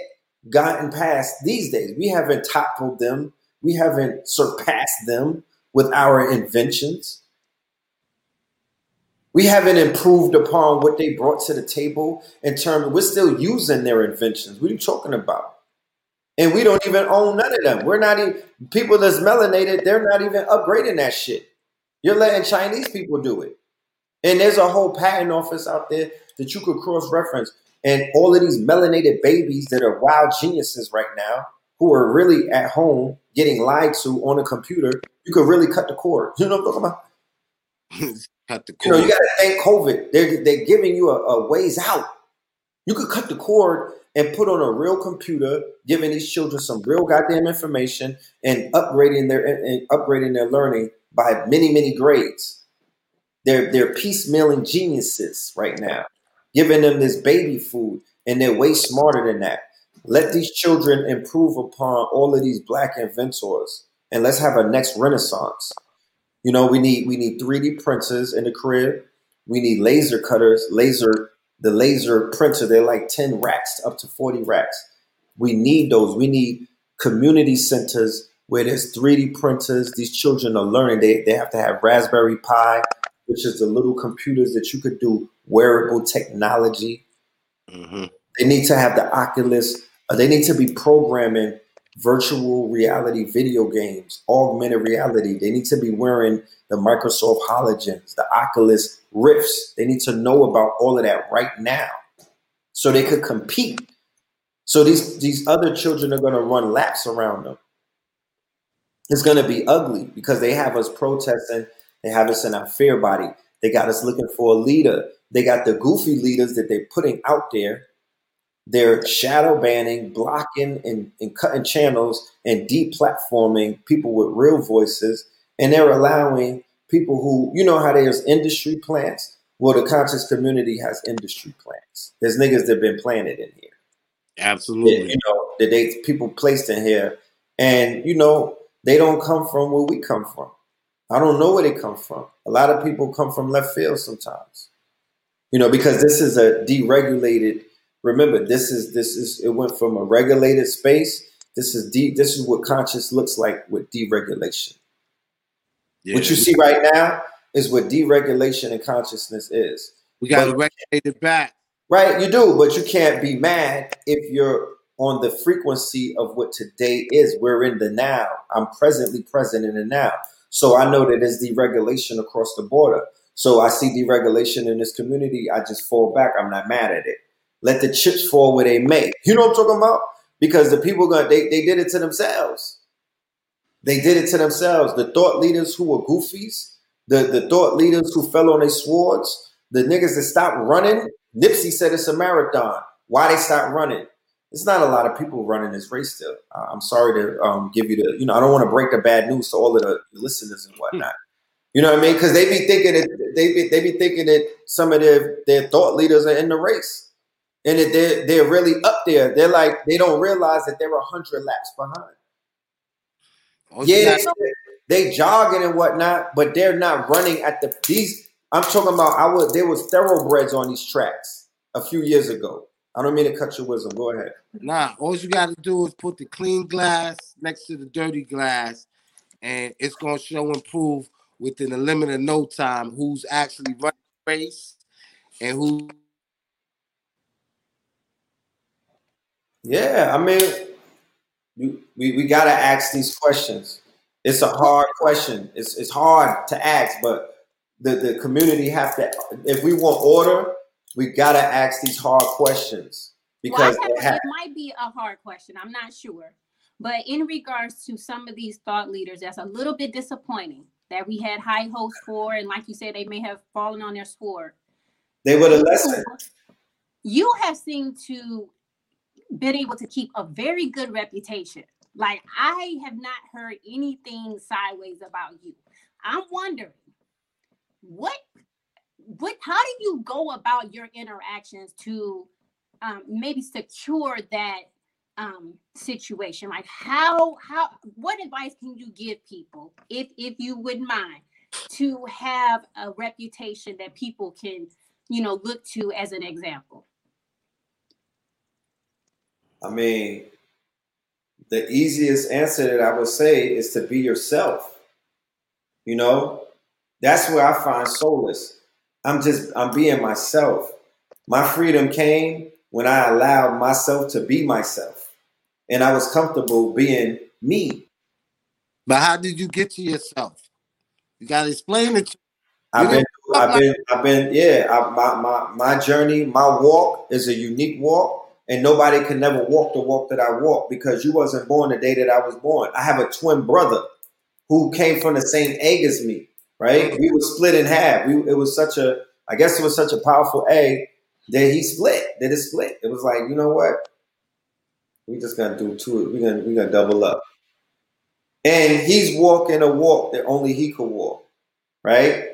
gotten past these days. We haven't toppled them. We haven't surpassed them with our inventions. We haven't improved upon what they brought to the table in terms. We're still using their inventions. What are you talking about? And we don't even own none of them. We're not even people that's melanated. They're not even upgrading that shit. You're letting Chinese people do it. And there's a whole patent office out there that you could cross reference. And all of these melanated babies that are wild geniuses right now, who are really at home getting lied to on a computer, you could really cut the cord. You know what I'm talking about? cut the cord. You know, you got to thank COVID. They're, they're giving you a, a ways out. You could cut the cord and put on a real computer, giving these children some real goddamn information and upgrading their and upgrading their learning by many, many grades. They're they're piecemealing geniuses right now, giving them this baby food, and they're way smarter than that. Let these children improve upon all of these black inventors, and let's have a next renaissance. You know, we need we need 3D printers in the crib. We need laser cutters, laser the laser printer. They're like 10 racks up to 40 racks. We need those. We need community centers where there's 3D printers. These children are learning. They, they have to have Raspberry Pi which is the little computers that you could do wearable technology. Mm-hmm. They need to have the Oculus. Uh, they need to be programming virtual reality video games, augmented reality. They need to be wearing the Microsoft HoloLens, the Oculus Rifts. They need to know about all of that right now so they could compete. So these these other children are going to run laps around them. It's going to be ugly because they have us protesting they have us in our fear body. They got us looking for a leader. They got the goofy leaders that they're putting out there. They're shadow banning, blocking, and, and cutting channels and deplatforming people with real voices. And they're allowing people who, you know, how there's industry plants. Well, the conscious community has industry plants. There's niggas that have been planted in here. Absolutely. you know, that they people placed in here. And, you know, they don't come from where we come from. I don't know where they come from. A lot of people come from left field sometimes. You know, because this is a deregulated. Remember, this is this is it went from a regulated space. This is deep. this is what conscious looks like with deregulation. Yeah. What you see right now is what deregulation and consciousness is. We got to regulate it back. Right, you do, but you can't be mad if you're on the frequency of what today is. We're in the now. I'm presently present in the now. So I know that there's deregulation across the border. So I see deregulation in this community. I just fall back. I'm not mad at it. Let the chips fall where they may. You know what I'm talking about? Because the people got they, they did it to themselves. They did it to themselves. The thought leaders who were goofies, the, the thought leaders who fell on their swords, the niggas that stopped running. Nipsey said it's a marathon. Why they stopped running? it's not a lot of people running this race still. I'm sorry to um, give you the, you know, I don't want to break the bad news to all of the listeners and whatnot. You know what I mean? Because they be thinking that they be, they be thinking that some of their their thought leaders are in the race, and that they're they're really up there. They're like they don't realize that they're a hundred laps behind. Oh, yeah, they, they jogging and whatnot, but they're not running at the these. I'm talking about. I was there was thoroughbreds on these tracks a few years ago I don't mean to cut your wisdom. Go ahead. Nah, all you got to do is put the clean glass next to the dirty glass, and it's going to show and prove within a limit of no time who's actually running the race and who. Yeah, I mean, we, we, we got to ask these questions. It's a hard question. It's, it's hard to ask, but the, the community have to, if we want order, we gotta ask these hard questions because well, have, it might be a hard question. I'm not sure, but in regards to some of these thought leaders, that's a little bit disappointing that we had high hopes for, and like you said, they may have fallen on their sword. They would have lesson. You have seemed to been able to keep a very good reputation. Like I have not heard anything sideways about you. I'm wondering what what how do you go about your interactions to um, maybe secure that um, situation like how how what advice can you give people if if you wouldn't mind to have a reputation that people can you know, look to as an example? I mean, the easiest answer that I would say is to be yourself. You know, that's where I find solace. I'm just, I'm being myself. My freedom came when I allowed myself to be myself. And I was comfortable being me. But how did you get to yourself? You gotta explain it. I've been, I've been, I've been, yeah. I, my my my journey, my walk is a unique walk, and nobody can never walk the walk that I walk because you wasn't born the day that I was born. I have a twin brother who came from the same egg as me. Right? We were split in half. We, it was such a, I guess it was such a powerful egg that he split. That it split. It was like, you know what? We just gonna do two. We gonna we gonna double up. And he's walking a walk that only he could walk, right?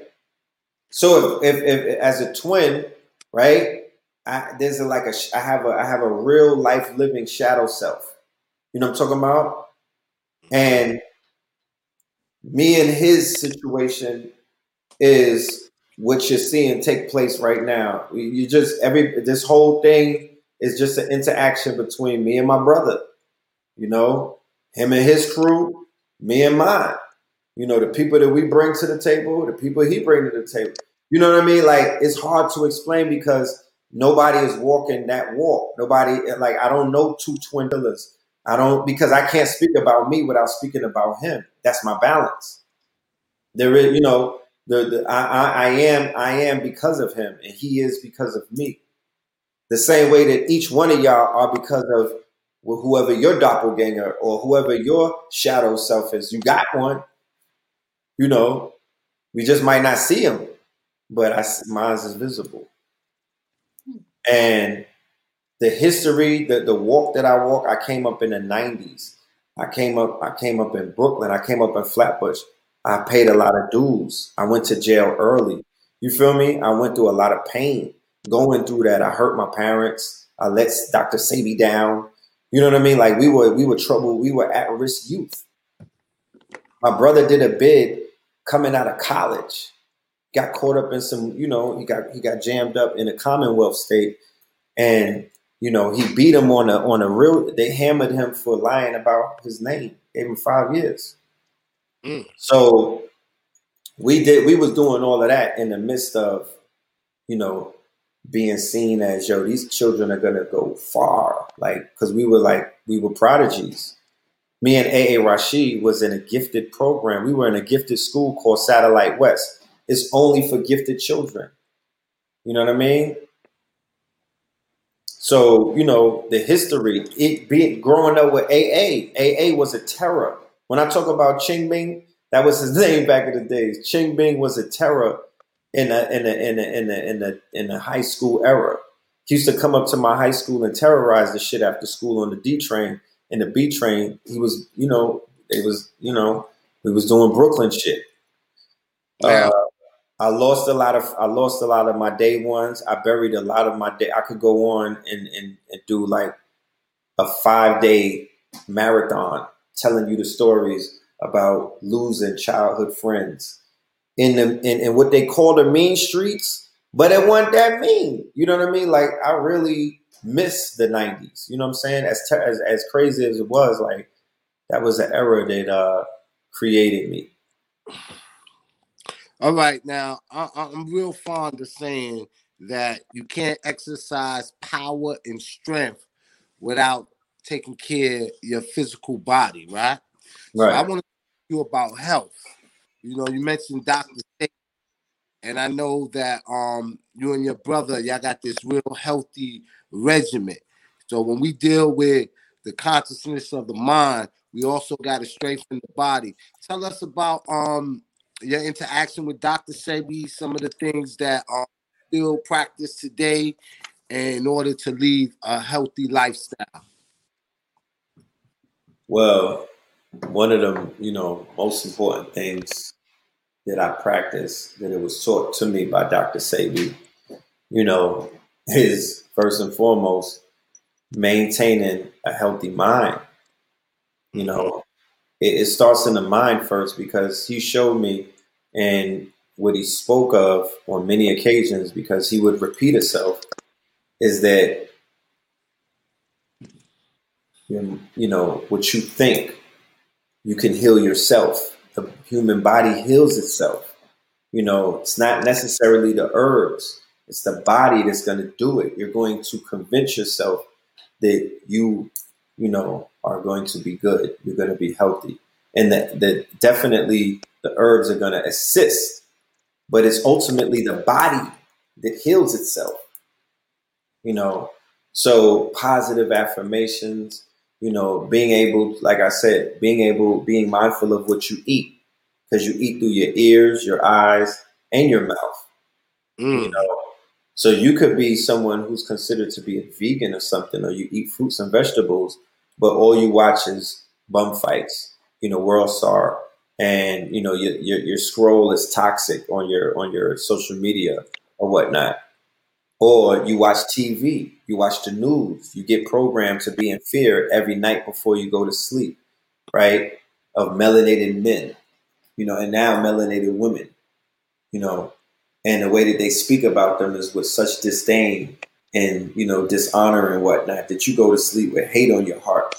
So if, if, if as a twin, right, I, there's a, like a I have a I have a real life living shadow self. You know what I'm talking about? Mm-hmm. And me and his situation is what you're seeing take place right now. You just every this whole thing is just an interaction between me and my brother. You know, him and his crew, me and mine. You know, the people that we bring to the table, the people he bring to the table. You know what I mean? Like it's hard to explain because nobody is walking that walk. Nobody like I don't know two twin pillars. I don't because I can't speak about me without speaking about him. That's my balance. There is, you know, the, the I, I, am I am because of him, and he is because of me. The same way that each one of y'all are because of whoever your doppelganger or whoever your shadow self is. You got one. You know, we just might not see him, but I, mine is visible. And the history, the, the walk that I walk, I came up in the 90s. I came up, I came up in Brooklyn. I came up in Flatbush. I paid a lot of dues. I went to jail early. You feel me? I went through a lot of pain going through that. I hurt my parents. I let Dr. Sebi down. You know what I mean? Like we were we were trouble. We were at risk youth. My brother did a bid coming out of college. Got caught up in some, you know, he got he got jammed up in a Commonwealth state, and you know he beat him on a on a real. They hammered him for lying about his name. Gave him five years. Mm. So we did. We was doing all of that in the midst of, you know, being seen as yo, these children are gonna go far. Like, cause we were like, we were prodigies. Me and AA Rashid was in a gifted program. We were in a gifted school called Satellite West. It's only for gifted children. You know what I mean? So, you know, the history, it being growing up with AA, AA was a terror. When I talk about Ching Bing, that was his name back in the days. Ching Bing was a terror in a in a in a in a in a in high school era. He used to come up to my high school and terrorize the shit after school on the D train. In the B train, he was, you know, it was, you know, we was doing Brooklyn shit. I lost a lot of I lost a lot of my day ones. I buried a lot of my day. I could go on and, and, and do like a five day marathon telling you the stories about losing childhood friends in the in, in what they call the mean streets, but it wasn't that mean. You know what I mean? Like I really miss the '90s. You know what I'm saying? As ter- as as crazy as it was, like that was an era that uh, created me. All right, now I, I'm real fond of saying that you can't exercise power and strength without taking care of your physical body, right? Right. So I want to talk to you about health. You know, you mentioned Dr. and I know that um you and your brother, y'all got this real healthy regimen. So when we deal with the consciousness of the mind, we also got to strengthen the body. Tell us about um your interaction with Dr. Sebi, some of the things that are still practiced today in order to lead a healthy lifestyle. Well, one of the you know most important things that I practice that it was taught to me by Dr. Sebi, you know, is first and foremost maintaining a healthy mind. You know, it, it starts in the mind first because he showed me, and what he spoke of on many occasions because he would repeat himself is that you know what you think you can heal yourself. The human body heals itself. You know it's not necessarily the herbs. It's the body that's going to do it. You're going to convince yourself that you you know are going to be good you're going to be healthy and that, that definitely the herbs are going to assist but it's ultimately the body that heals itself. You know, so positive affirmations, you know, being able, like I said, being able, being mindful of what you eat, because you eat through your ears, your eyes, and your mouth. Mm. You know, so you could be someone who's considered to be a vegan or something, or you eat fruits and vegetables, but all you watch is bum fights, you know, world star, and you know your, your, your scroll is toxic on your on your social media or whatnot. Or you watch tv you watch the news you get programmed to be in fear every night before you go to sleep right of melanated men you know and now melanated women you know and the way that they speak about them is with such disdain and you know dishonor and whatnot that you go to sleep with hate on your heart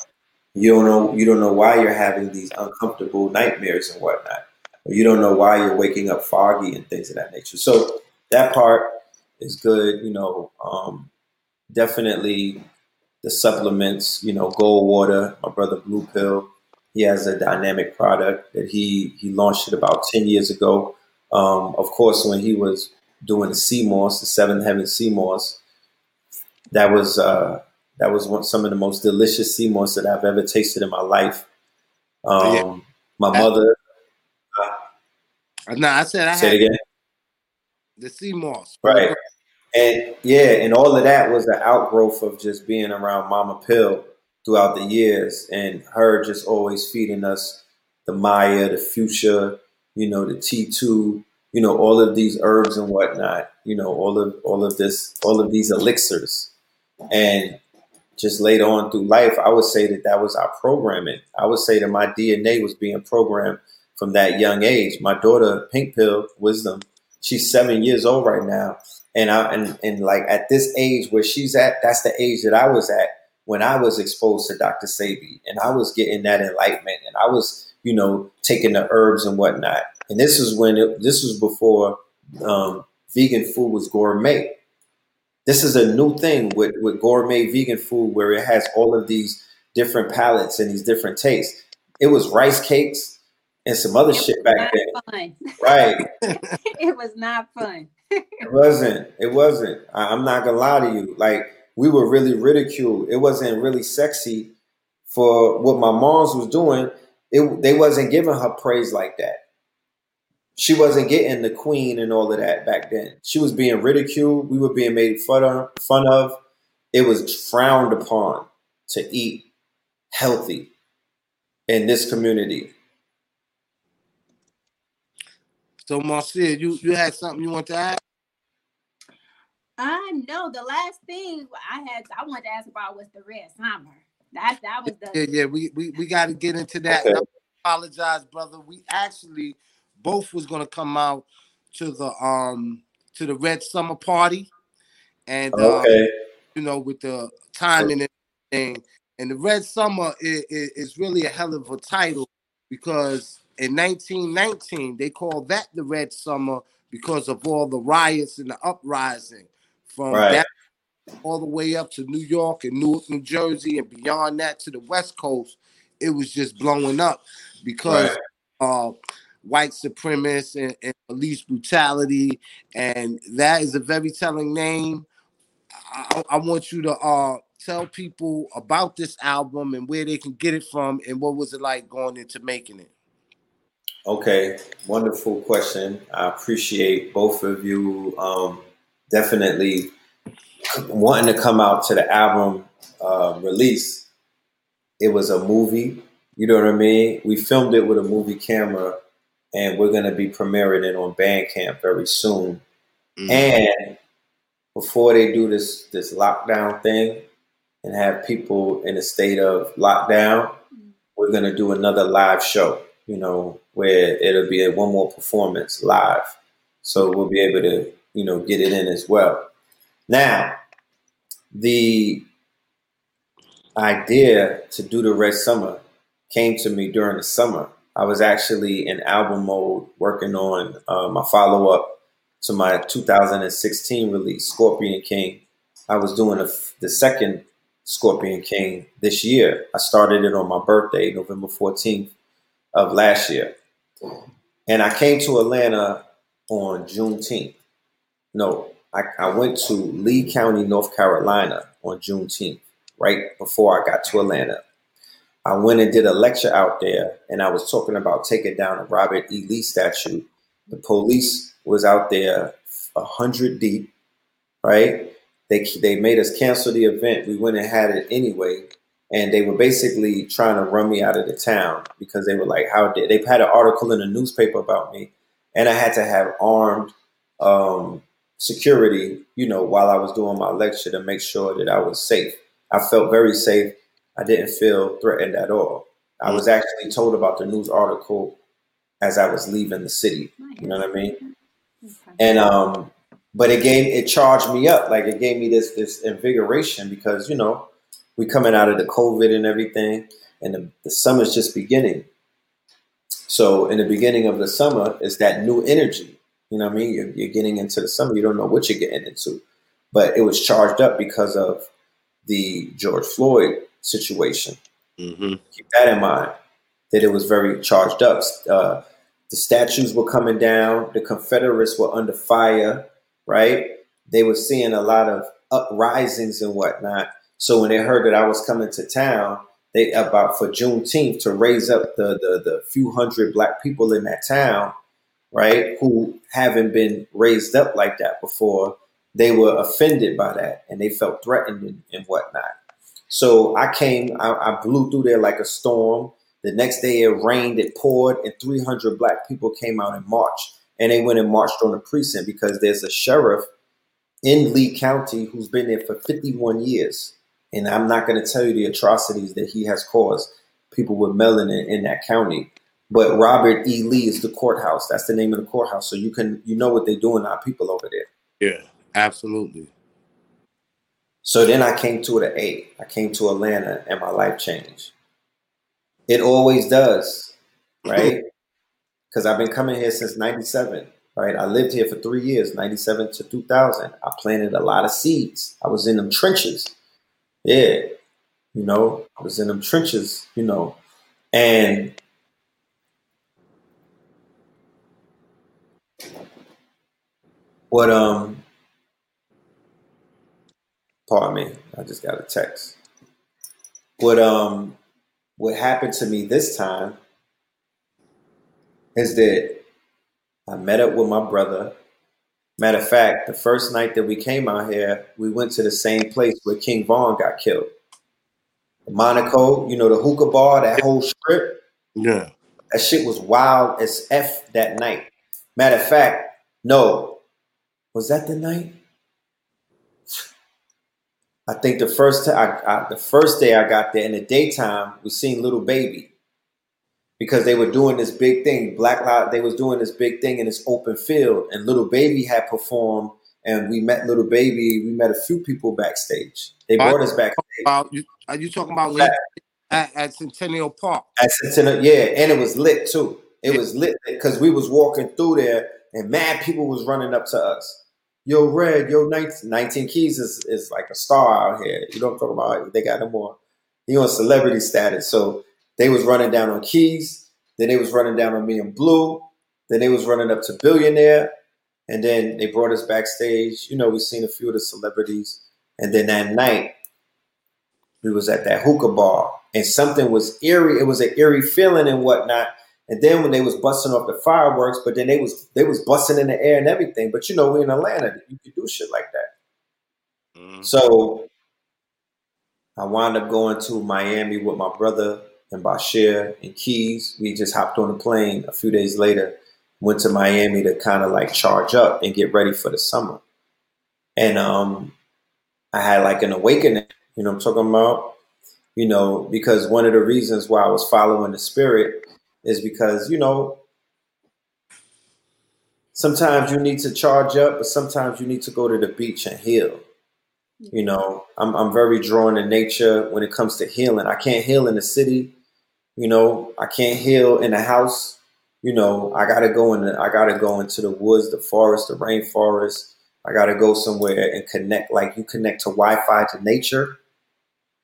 you don't know you don't know why you're having these uncomfortable nightmares and whatnot. Or you don't know why you're waking up foggy and things of that nature. So that part is good. You know, um, definitely the supplements. You know, Gold Water. My brother Blue Pill. He has a dynamic product that he he launched it about ten years ago. Um, of course, when he was doing the sea moss, the Seven Heaven sea moss, that was uh, that was one, some of the most delicious sea moss that I've ever tasted in my life. Um, yeah. My mother. Uh, no, I said I say had it again. The sea moss, right? And yeah, and all of that was the outgrowth of just being around Mama Pill throughout the years, and her just always feeding us the Maya, the Fuchsia, you know, the T two, you know, all of these herbs and whatnot, you know, all of all of this, all of these elixirs, and just later on through life, I would say that that was our programming. I would say that my DNA was being programmed from that young age. My daughter, Pink Pill Wisdom, she's seven years old right now, and I and and like at this age where she's at, that's the age that I was at when I was exposed to Dr. Sebi, and I was getting that enlightenment, and I was you know taking the herbs and whatnot. And this is when it, this was before um, vegan food was gourmet. This is a new thing with, with gourmet vegan food where it has all of these different palettes and these different tastes. It was rice cakes and some other it shit back then. Fun. Right. it was not fun. it wasn't. It wasn't. I, I'm not gonna lie to you. Like we were really ridiculed. It wasn't really sexy for what my mom's was doing. It, they wasn't giving her praise like that she wasn't getting the queen and all of that back then. She was being ridiculed. We were being made fun of. Fun of. It was frowned upon to eat healthy in this community. So, Marcia, you you had something you want to add? I know the last thing I had I wanted to ask about was the red summer. That that was the yeah yeah we we, we got to get into that. Okay. apologize, brother. We actually both was gonna come out to the um to the Red Summer Party, and uh, okay. you know with the timing and everything. And the Red Summer is, is really a hell of a title because in 1919 they called that the Red Summer because of all the riots and the uprising from right. that all the way up to New York and Newark, New Jersey, and beyond that to the West Coast. It was just blowing up because right. uh, white supremacists and, and police brutality, and that is a very telling name. I, I want you to uh, tell people about this album and where they can get it from, and what was it like going into making it. Okay, wonderful question. I appreciate both of you. Um, definitely wanting to come out to the album uh, release. It was a movie, you know what I mean? We filmed it with a movie camera and we're going to be premiering it on Bandcamp very soon. Mm-hmm. And before they do this this lockdown thing and have people in a state of lockdown, we're going to do another live show. You know, where it'll be a one more performance live. So we'll be able to, you know, get it in as well. Now, the idea to do the Red Summer came to me during the summer. I was actually in album mode working on um, my follow up to my 2016 release, Scorpion King. I was doing a, the second Scorpion King this year. I started it on my birthday, November 14th of last year. And I came to Atlanta on Juneteenth. No, I, I went to Lee County, North Carolina on Juneteenth, right before I got to Atlanta. I went and did a lecture out there, and I was talking about taking down a Robert E. Lee statue. The police was out there a hundred deep, right? They they made us cancel the event. We went and had it anyway, and they were basically trying to run me out of the town because they were like, "How did?" They had an article in the newspaper about me, and I had to have armed um, security, you know, while I was doing my lecture to make sure that I was safe. I felt very safe. I didn't feel threatened at all. I was actually told about the news article as I was leaving the city. You know what I mean? And um, but it gave it charged me up like it gave me this this invigoration because you know we coming out of the covid and everything and the, the summer's just beginning so in the beginning of the summer is that new energy you know what i mean you're, you're getting into the summer you don't know what you're getting into but it was charged up because of the george floyd situation Mm-hmm. keep that in mind that it was very charged up uh, the statues were coming down the confederates were under fire right? They were seeing a lot of uprisings and whatnot. So when they heard that I was coming to town, they about for Juneteenth to raise up the the, the few hundred black people in that town, right, who haven't been raised up like that before, they were offended by that and they felt threatened and, and whatnot. So I came, I, I blew through there like a storm. The next day it rained, it poured, and 300 black people came out in March and they went and marched on the precinct because there's a sheriff in Lee County who's been there for 51 years. And I'm not going to tell you the atrocities that he has caused people with melanin in that county. But Robert E. Lee is the courthouse. That's the name of the courthouse. So you can you know what they're doing our people over there. Yeah, absolutely. So then I came to the I came to Atlanta and my life changed. It always does, right? because I've been coming here since 97, right? I lived here for three years, 97 to 2000. I planted a lot of seeds. I was in them trenches. Yeah. You know, I was in them trenches, you know, and what, um, pardon me, I just got a text. What, um, what happened to me this time is that I met up with my brother. Matter of fact, the first night that we came out here, we went to the same place where King Von got killed. Monaco, you know, the hookah bar, that whole strip. Yeah. That shit was wild as F that night. Matter of fact, no. Was that the night? I think the first time I, I, the first day I got there in the daytime, we seen Lil Baby because they were doing this big thing. Black Lives, they was doing this big thing in this open field, and Lil Baby had performed, and we met Lil Baby. We met a few people backstage. They brought us backstage. About you, are you talking about Yeah. at, at Centennial Park? At Centennial, yeah, and it was lit too. It was lit because we was walking through there, and mad people was running up to us. Yo, Red, yo, 19, 19 Keys is, is like a star out here. You know what I'm talking about? They got him on. He on celebrity status. So they was running down on Keys. Then they was running down on me and Blue. Then they was running up to Billionaire. And then they brought us backstage. You know, we seen a few of the celebrities. And then that night, we was at that hookah bar. And something was eerie. It was an eerie feeling and whatnot. And then when they was busting off the fireworks, but then they was they was busting in the air and everything. But you know, we're in Atlanta, you could do shit like that. Mm. So I wound up going to Miami with my brother and Bashir and Keys. We just hopped on a plane a few days later, went to Miami to kind of like charge up and get ready for the summer. And um, I had like an awakening, you know what I'm talking about? You know, because one of the reasons why I was following the spirit is because, you know, sometimes you need to charge up, but sometimes you need to go to the beach and heal. You know, I'm I'm very drawn to nature when it comes to healing. I can't heal in the city. You know, I can't heal in the house. You know, I gotta go in. The, I gotta go into the woods, the forest, the rainforest. I gotta go somewhere and connect, like you connect to Wi-Fi to nature.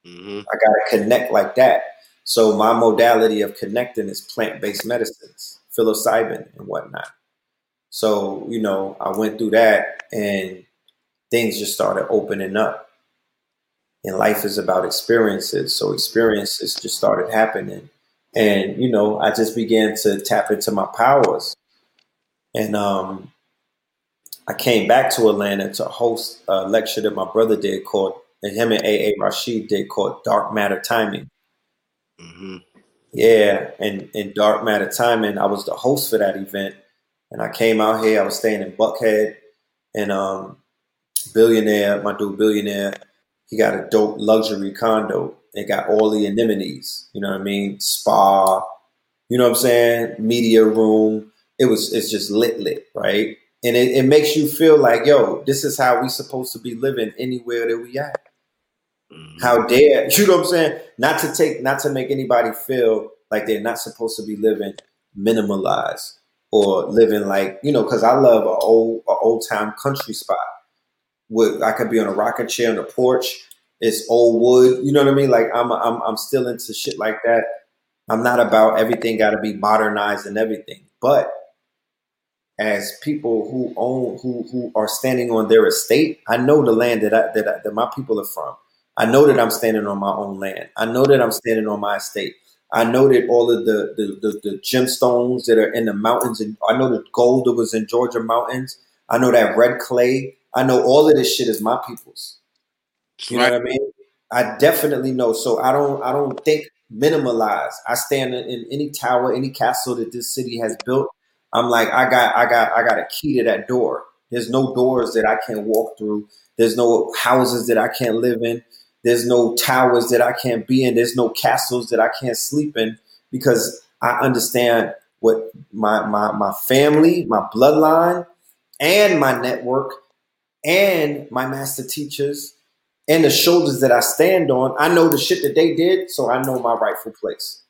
Mm-hmm. I gotta connect like that. So my modality of connecting is plant-based medicines, psilocybin and whatnot. So you know, I went through that, and things just started opening up. And life is about experiences, so experiences just started happening, and you know, I just began to tap into my powers, and um, I came back to Atlanta to host a lecture that my brother did called, and him and AA Rashid did called Dark Matter Timing. Mm-hmm. Yeah, and in Dark Matter Timing, I was the host for that event, and I came out here. I was staying in Buckhead, and um, billionaire, my dude, billionaire, he got a dope luxury condo. It got all the amenities. You know what I mean? Spa. You know what I'm saying? Media room. It was. It's just lit, lit, right? And it, it makes you feel like, yo, this is how we supposed to be living anywhere that we at. Mm-hmm. How dare you know what I'm saying? Not to take, not to make anybody feel like they're not supposed to be living minimalized or living like you know. Because I love a old, a old time country spot. With I could be on a rocking chair on the porch. It's old wood. You know what I mean? Like I'm, I'm, I'm still into shit like that. I'm not about everything got to be modernized and everything, but as people who own who who are standing on their estate, I know the land that I, that I, that my people are from. I know that I'm standing on my own land. I know that I'm standing on my estate. I know that all of the the, the, the gemstones that are in the mountains, and I know the gold that was in Georgia mountains. I know that red clay. I know all of this shit is my people's. You Right. know what I mean? I definitely know. So I don't I don't think minimalize. I stand in, in any tower, any castle that this city has built. I'm like, I got I got I got a key to that door. There's no doors that I can't walk through. There's no houses that I can't live in. There's no towers that I can't be in. There's no castles that I can't sleep in because I understand what my my my family, my bloodline, and my network, and my master teachers, and the shoulders that I stand on. I know the shit that they did, so I know my rightful place.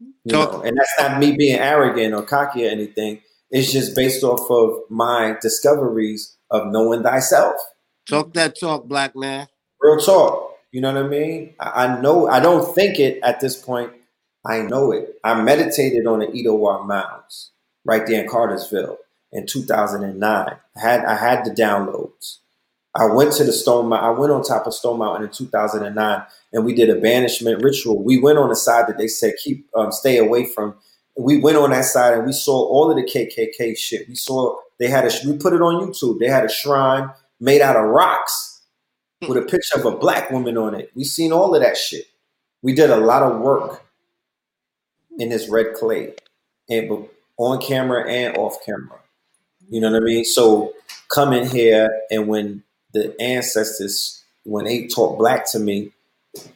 You Talk- know, and that's not me being arrogant or cocky or anything. It's just based off of my discoveries of knowing thyself. Talk that talk, black man. Real talk. You know what I mean? I, I know. I don't think it at this point. I know it. I meditated on the Etowah Mounds right there in Cartersville in 2009. I had I had the downloads. I went to the Stone Mountain. I went on top of Stone Mountain in 2009, and we did a banishment ritual. We went on the side that they said keep um, stay away from. We went on that side and we saw all of the KKK shit. We saw they had a. We put it on YouTube. They had a shrine made out of rocks Hmm. with a picture of a black woman on it. We seen all of that shit. We did a lot of work in this red clay, and on camera and off camera. You know what I mean? So come in here, and when the ancestors, when they talk black to me,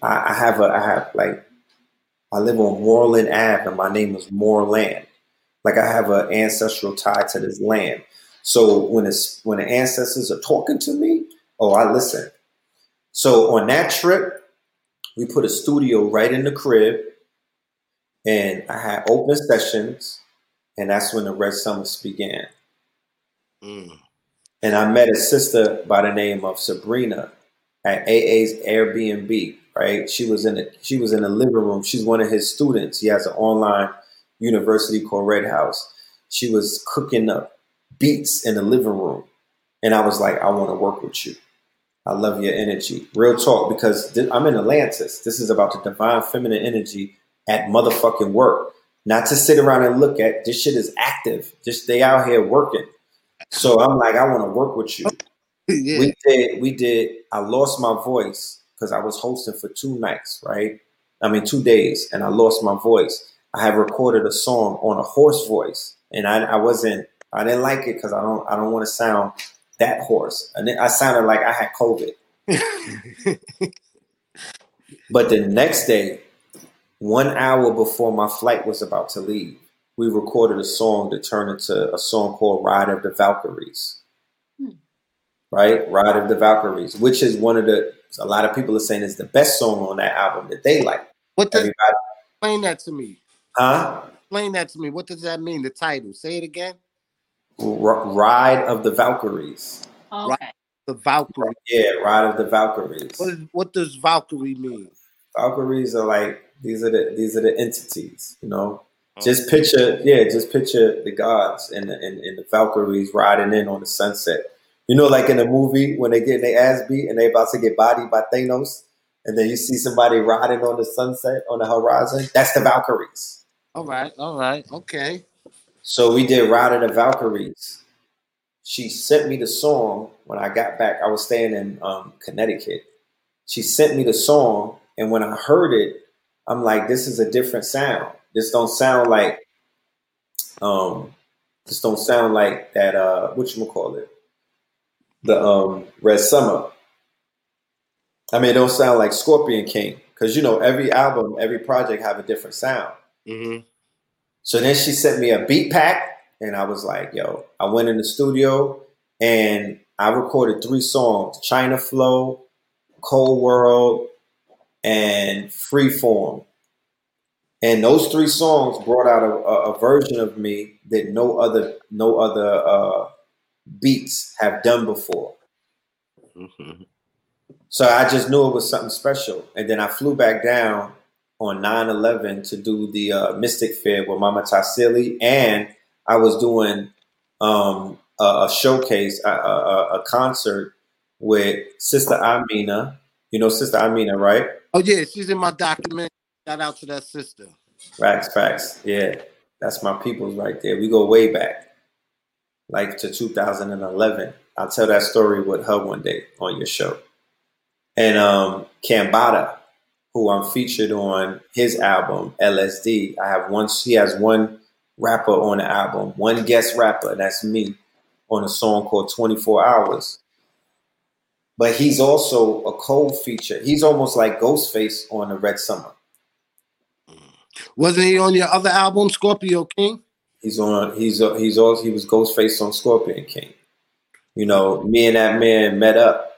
I, I have a, I have like, I live on Moreland Ave, and my name is Moreland. Like I have an ancestral tie to this land. So when it's when the ancestors are talking to me, oh, I listen. So on that trip, we put a studio right in the crib, and I had open sessions, and that's when the Red Summits began. Mm. And I met a sister by the name of Sabrina at AA's Airbnb. Right, she was in the she was in the living room. She's one of his students. He has an online university called Red House. She was cooking up beats in the living room, and I was like, I want to work with you. I love your energy. Real talk, because th- I'm in Atlantis. This is about the divine feminine energy at motherfucking work. Not to sit around and look at this shit is active. Just they out here working. So I'm like, I want to work with you. yeah. We did, we did. I lost my voice because I was hosting for two nights, right? I mean, two days, and I lost my voice. I had recorded a song on a hoarse voice, and I, I wasn't, I didn't like it because I don't, I don't want to sound that horse. and then I sounded like I had COVID. But the next day, one hour before my flight was about to leave, we recorded a song that turned into a song called Ride of the Valkyries. Hmm. Right? Ride of the Valkyries, which is one of the a lot of people are saying is the best song on that album that they like. What does Everybody, explain that to me? Huh? Explain that to me. What does that mean? The title. Say it again. R- Ride of the Valkyries. Okay. The Valkyrie. Yeah, Ride of the Valkyries. What, is, what does Valkyrie mean? Valkyries are like these are the these are the entities, you know. Oh. Just picture, yeah, just picture the gods and the, and, and the Valkyries riding in on the sunset. You know, like in a movie when they get their ass beat and they about to get bodied by Thanos, and then you see somebody riding on the sunset on the horizon. That's the Valkyries. All right, all right, okay. So we did Ride of the Valkyries. She sent me the song when I got back. I was staying in um, Connecticut. She sent me the song, and when I heard it, I'm like, this is a different sound. This don't sound like um this don't sound like that uh what you call it? The um Red Summer. I mean, it don't sound like Scorpion King because you know every album, every project have a different sound. Mm-hmm. So then she sent me a beat pack, and I was like, "Yo!" I went in the studio and I recorded three songs: China Flow, Cold World, and Freeform. And those three songs brought out a, a, a version of me that no other no other uh, beats have done before. Mm-hmm. So I just knew it was something special. And then I flew back down on 9-11 to do the uh, Mystic Fair with Mama Tassili. And I was doing um, a, a, showcase, a, a, concert with Sister Amina. You know Sister Amina, right? Oh, yeah. She's in my document. Shout out to that sister. Facts, facts. Yeah. That's my people's right there. We go way back, like to 2011. I'll tell that story with her one day on your show. And um, Cambada, who I'm featured on his album LSD. I have one. He has one rapper on the album, one guest rapper. That's me on a song called 24 Hours. But he's also a cold feature. He's almost like Ghostface on the Red Summer. Wasn't he on your other album, Scorpio King? He's on. He's he's also he was Ghostface on Scorpion King. You know, me and that man met up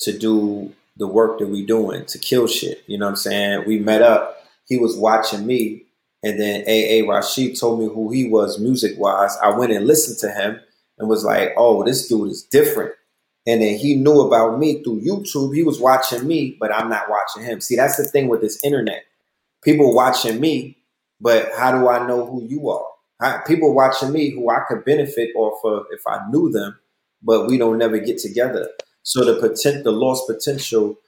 to do the work that we doing to kill shit. You know what I'm saying? We met up. He was watching me, and then AA Rashid told me who he was music wise. I went and listened to him and was like, "Oh, this dude is different." And then he knew about me through YouTube. He was watching me, but I'm not watching him. See, that's the thing with this internet. People watching me, but how do I know who you are? People watching me who I could benefit off of if I knew them, but we don't never get together. So the potential, the lost potential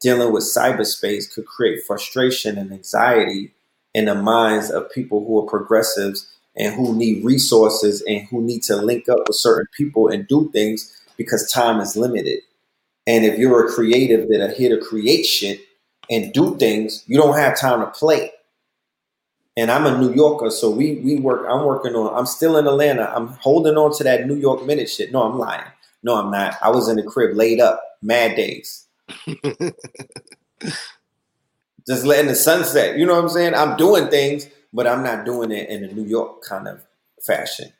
dealing with cyberspace could create frustration and anxiety in the minds of people who are progressives and who need resources and who need to link up with certain people and do things because time is limited. And if you're a creative that are here to create shit and do things, you don't have time to play. And I'm a New Yorker, so we we work. I'm working on. I'm still in Atlanta. I'm holding on to that New York minute shit. No, I'm lying. No, I'm not. I was in the crib laid up, mad days. Just letting the sunset. You know what I'm saying? I'm doing things, but I'm not doing it in a New York kind of fashion.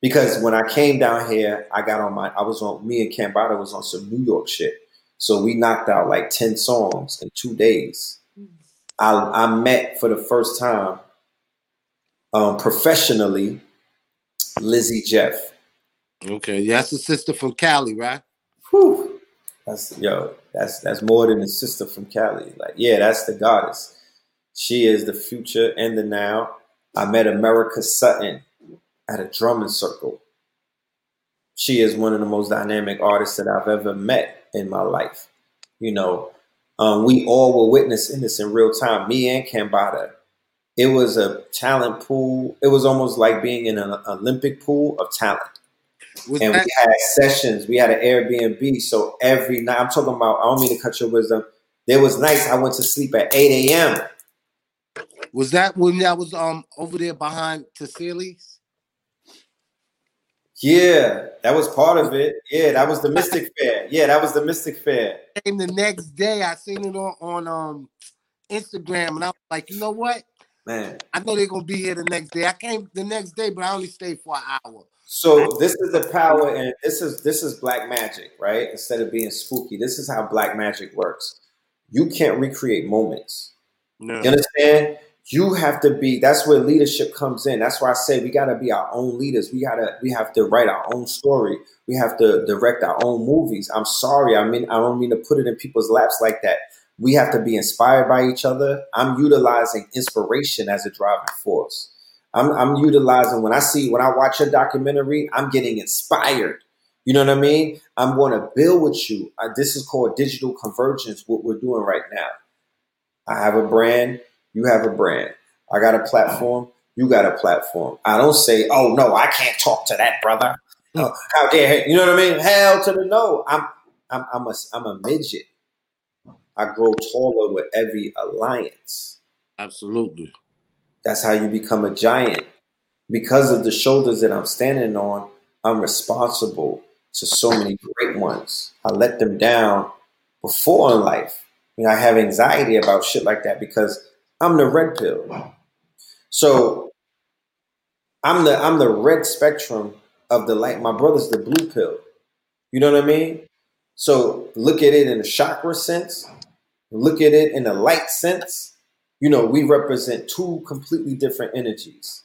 Because when I came down here, I got on my I was on me and Cambada was on some New York shit. So we knocked out like 10 songs in two days. I, I met for the first time um, professionally Lizzie Jeff. Okay, that's a sister from Cali, right? Whew. That's yo, that's that's more than a sister from Cali. Like, yeah, that's the goddess. She is the future and the now. I met America Sutton at a drumming circle. She is one of the most dynamic artists that I've ever met in my life. You know, um, we all were witnessing this in real time. Me and Cambada. It was a talent pool. It was almost like being in an Olympic pool of talent. Was and that- we had sessions. We had an Airbnb. So every night, I'm talking about, I don't mean to cut your wisdom. There was nights I went to sleep at 8 a.m. Was that when that was um over there behind Tassili's? Yeah, that was part of it. Yeah, that was the Mystic Fair. Yeah, that was the Mystic Fair. And the next day, I seen it on, on um Instagram, and I was like, you know what? Man, I know they're gonna be here the next day. I came the next day, but I only stayed for an hour. So this is the power, and this is this is black magic, right? Instead of being spooky, this is how black magic works. You can't recreate moments. No. You understand? You have to be. That's where leadership comes in. That's why I say we got to be our own leaders. We gotta. We have to write our own story. We have to direct our own movies. I'm sorry. I mean, I don't mean to put it in people's laps like that. We have to be inspired by each other. I'm utilizing inspiration as a driving force. I'm, I'm utilizing when I see when I watch a documentary, I'm getting inspired. You know what I mean? I'm going to build with you. Uh, this is called digital convergence. What we're doing right now. I have a brand. You have a brand. I got a platform. You got a platform. I don't say, "Oh no, I can't talk to that brother." Oh, how dare you know what I mean? Hell to the no. I'm I'm I'm a I'm a midget. I grow taller with every alliance. Absolutely. That's how you become a giant. Because of the shoulders that I'm standing on, I'm responsible to so many great ones. I let them down before in life. You know, I have anxiety about shit like that because I'm the red pill. So I'm the I'm the red spectrum of the light. My brother's the blue pill. You know what I mean? So look at it in a chakra sense, look at it in a light sense, you know, we represent two completely different energies.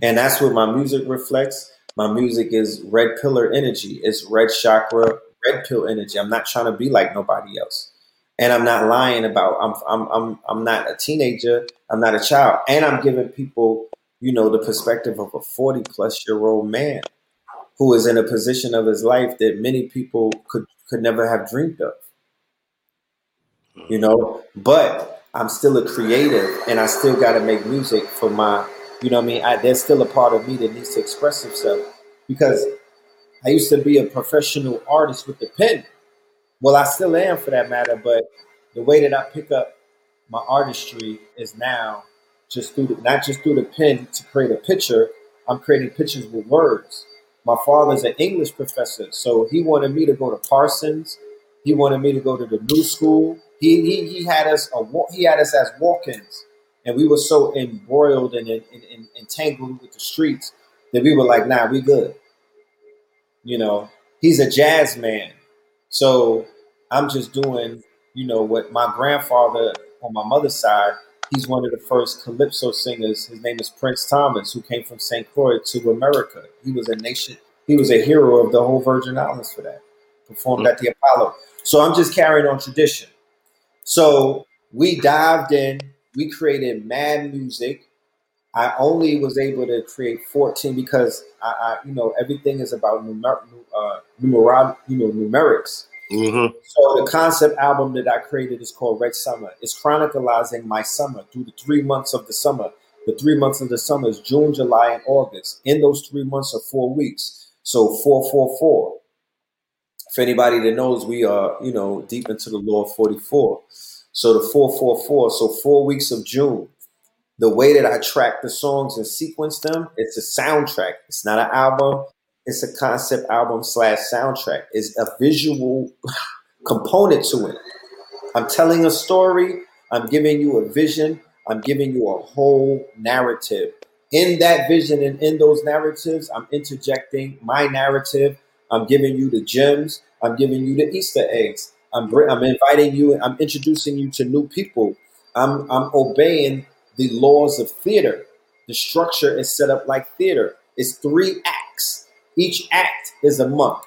And that's what my music reflects. My music is red pillar energy. It's red chakra, red pill energy. I'm not trying to be like nobody else. And I'm not lying about I'm I'm I'm I'm not a teenager, I'm not a child. And I'm giving people, you know, the perspective of a 40 plus year old man who is in a position of his life that many people could could never have dreamed of. You know, but I'm still a creative and I still got to make music for my, you know what I mean? I, there's still a part of me that needs to express itself because I used to be a professional artist with the pen. Well, I still am for that matter, but the way that I pick up my artistry is now just through the, not just through the pen to create a picture. I'm creating pictures with words. My father's an English professor, so he wanted me to go to Parsons. He wanted me to go to the new school. He he, he had us a he had us as walk-ins, and we were so embroiled and, and, and entangled with the streets that we were like, nah, we good. You know, he's a jazz man, so I'm just doing, you know, what my grandfather on my mother's side. He's one of the first calypso singers. His name is Prince Thomas, who came from St. Croix to America. He was a nation. He was a hero of the whole Virgin Islands for that. Performed mm-hmm. at the Apollo. So I'm just carrying on tradition. So we dived in, we created mad music. I only was able to create 14 because I, I you know, everything is about numer, uh, numer, you know, numerics. Mm-hmm. So the concept album that I created is called Red Summer. It's chronicalizing my summer through the three months of the summer. The three months of the summer is June, July, and August. In those three months are four weeks. So four, four, four for anybody that knows, we are, you know, deep into the law of 44. So the 444, so four weeks of June. The way that I track the songs and sequence them, it's a soundtrack. It's not an album. It's a concept album slash soundtrack. It's a visual component to it. I'm telling a story. I'm giving you a vision. I'm giving you a whole narrative. In that vision and in those narratives, I'm interjecting my narrative I'm giving you the gems. I'm giving you the Easter eggs. I'm, I'm inviting you. I'm introducing you to new people. I'm, I'm obeying the laws of theater. The structure is set up like theater. It's three acts. Each act is a month.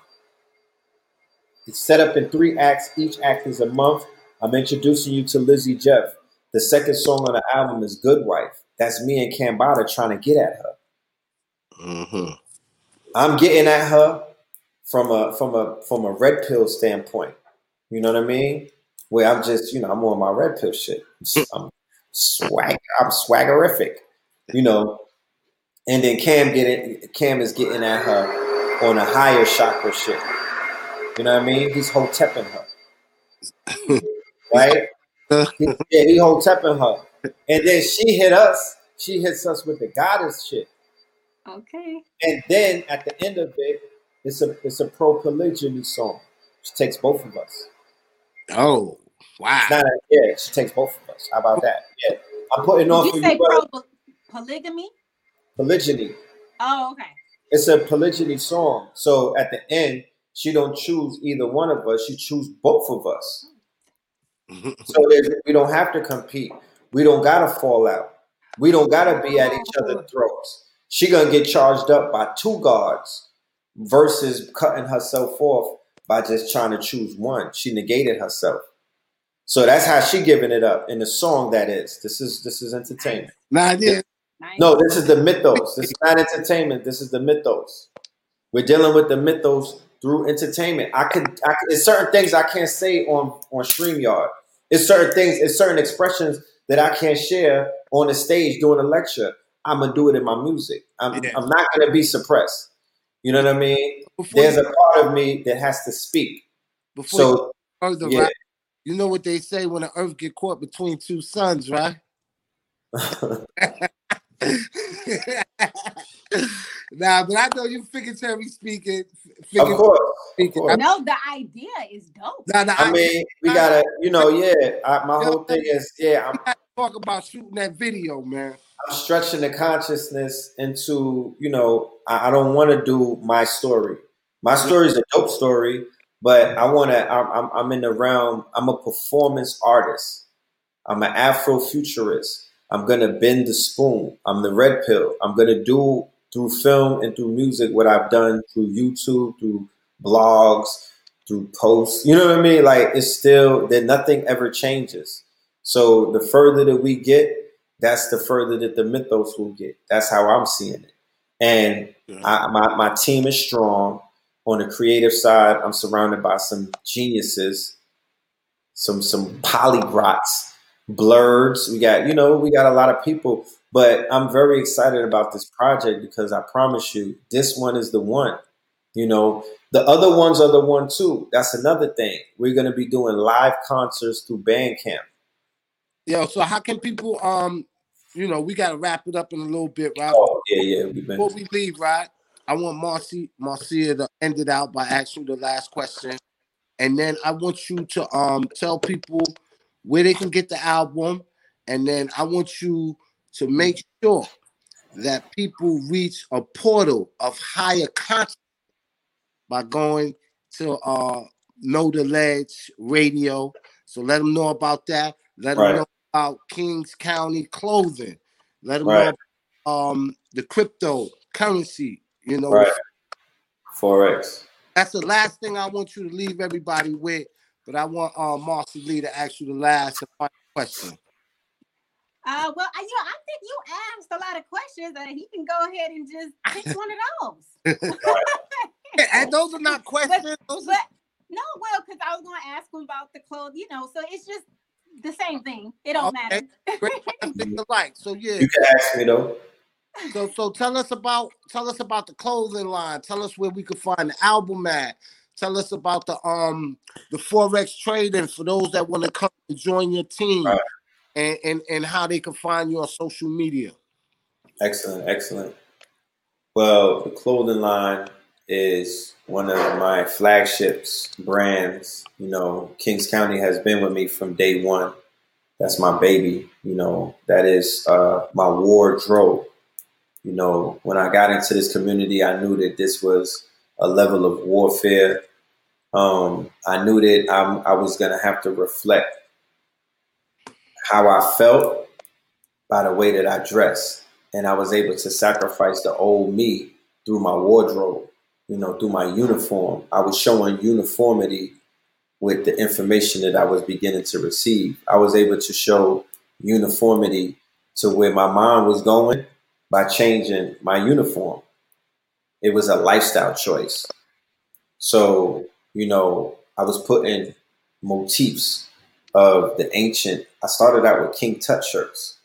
It's set up in three acts. Each act is a month. I'm introducing you to Lizzie Jeff. The second song on the album is Good Wife. That's me and Cambada trying to get at her. Mm-hmm. I'm getting at her from a from a from a red pill standpoint. You know what I mean? Where I'm just, you know, I'm on my red pill shit. Mm. I'm swag, I'm swaggerific, you know. And then Cam getting Cam is getting at her on a higher chakra shit. You know what I mean? He's hotepping her. right? He, yeah, he hotepping her. And then she hit us. She hits us with the goddess shit. Okay. And then at the end of it, it's a it's a pro polygyny song. She takes both of us. Oh, wow. A, yeah, she takes both of us. How about that? Yeah. I'm putting on Did for you say you. brother. pro polygamy? Polygyny. Oh, okay. It's a polygyny song. So at the end, she don't choose either one of us. She choose both of us. So we don't have to compete. We don't gotta fall out. We don't gotta be at each other's oh. throats. She gonna get charged up by two guards versus cutting herself off by just trying to choose one. She negated herself. So that's how she giving it up in the song. That is. This is this is entertainment. Nah, yeah. Nice. No, this is the mythos. This is not entertainment. This is the mythos. We're dealing with the mythos through entertainment. I could, I could there's certain things I can't say on on Streamyard. It's certain things, it's certain expressions that I can't share on the stage during a lecture. I'm gonna do it in my music. I'm, Yeah. I'm not gonna be suppressed. You know what I mean? Before There's you, a part of me that has to speak. before you So further, yeah. right? You know what they say when the earth get caught between two suns, right? nah, but I know you figuratively speaking. of Figure course, of speaking. course. No, the idea is dope. Nah, nah, I mean, we gotta, you know, yeah. I, my whole thing is, yeah, I'm I talk about shooting that video, man. I'm stretching the consciousness into, you know, I, I don't want to do my story. My story is a dope story, but I want to. I'm, I'm, I'm in the realm. I'm a performance artist. I'm an Afrofuturist. I'm gonna bend the spoon. I'm the red pill. I'm gonna do through film and through music what I've done through YouTube, through blogs, through posts. You know what I mean? Like it's still that nothing ever changes. So the further that we get, that's the further that the mythos will get. That's how I'm seeing it. And I, my, my team is strong. On the creative side, I'm surrounded by some geniuses, some some polyglots, blurs. We got, you know, we got a lot of people. But I'm very excited about this project because I promise you, this one is the one. You know, the other ones are the one too. That's another thing. We're gonna be doing live concerts through Bandcamp. Yo, so how can people um you know, we gotta wrap it up in a little bit, right? Oh yeah, yeah. Before we leave, right? I want Marcy Marcia to end it out by asking the last question. And then I want you to um tell people where they can get the album. And then I want you to make sure that people reach a portal of higher consciousness by going to uh Know the Ledge Radio. So let them know about that. Let them know about Kings County clothing. Let them Right. know um the crypto currency. You know, right. Forex. that's the last thing I want you to leave everybody with. But I want uh, Marcy Lee to ask you the last and final question. Uh, well, I, you know, I think you asked a lot of questions, and he can go ahead and just pick one of those. And those are not questions. Those are, But no, well, because I was going to ask him about the clothes, you know. So it's just the same thing. It don't Okay. matter. great things alike. So yeah. You can ask me though. So so tell us about tell us about the clothing line. Tell us where we could find the album at. Tell us about the um the forex trading for those that want to come and join your team, Right. and, and and how they can find you on social media. Excellent, excellent. Well, the clothing line is one of my flagships brands. You know, Kings County has been with me from day one. That's my baby. You know, that is uh, my wardrobe. You know, when I got into this community, I knew that this was a level of warfare. Um, I knew that I'm, I was going to have to reflect how I felt by the way that I dressed and I was able to sacrifice the old me through my wardrobe, you know, through my uniform. I was showing uniformity with the information that I was beginning to receive. I was able to show uniformity to where my mind was going by changing my uniform. It was a lifestyle choice. So, you know, I was putting motifs of the ancient. I started out with King Tut shirts,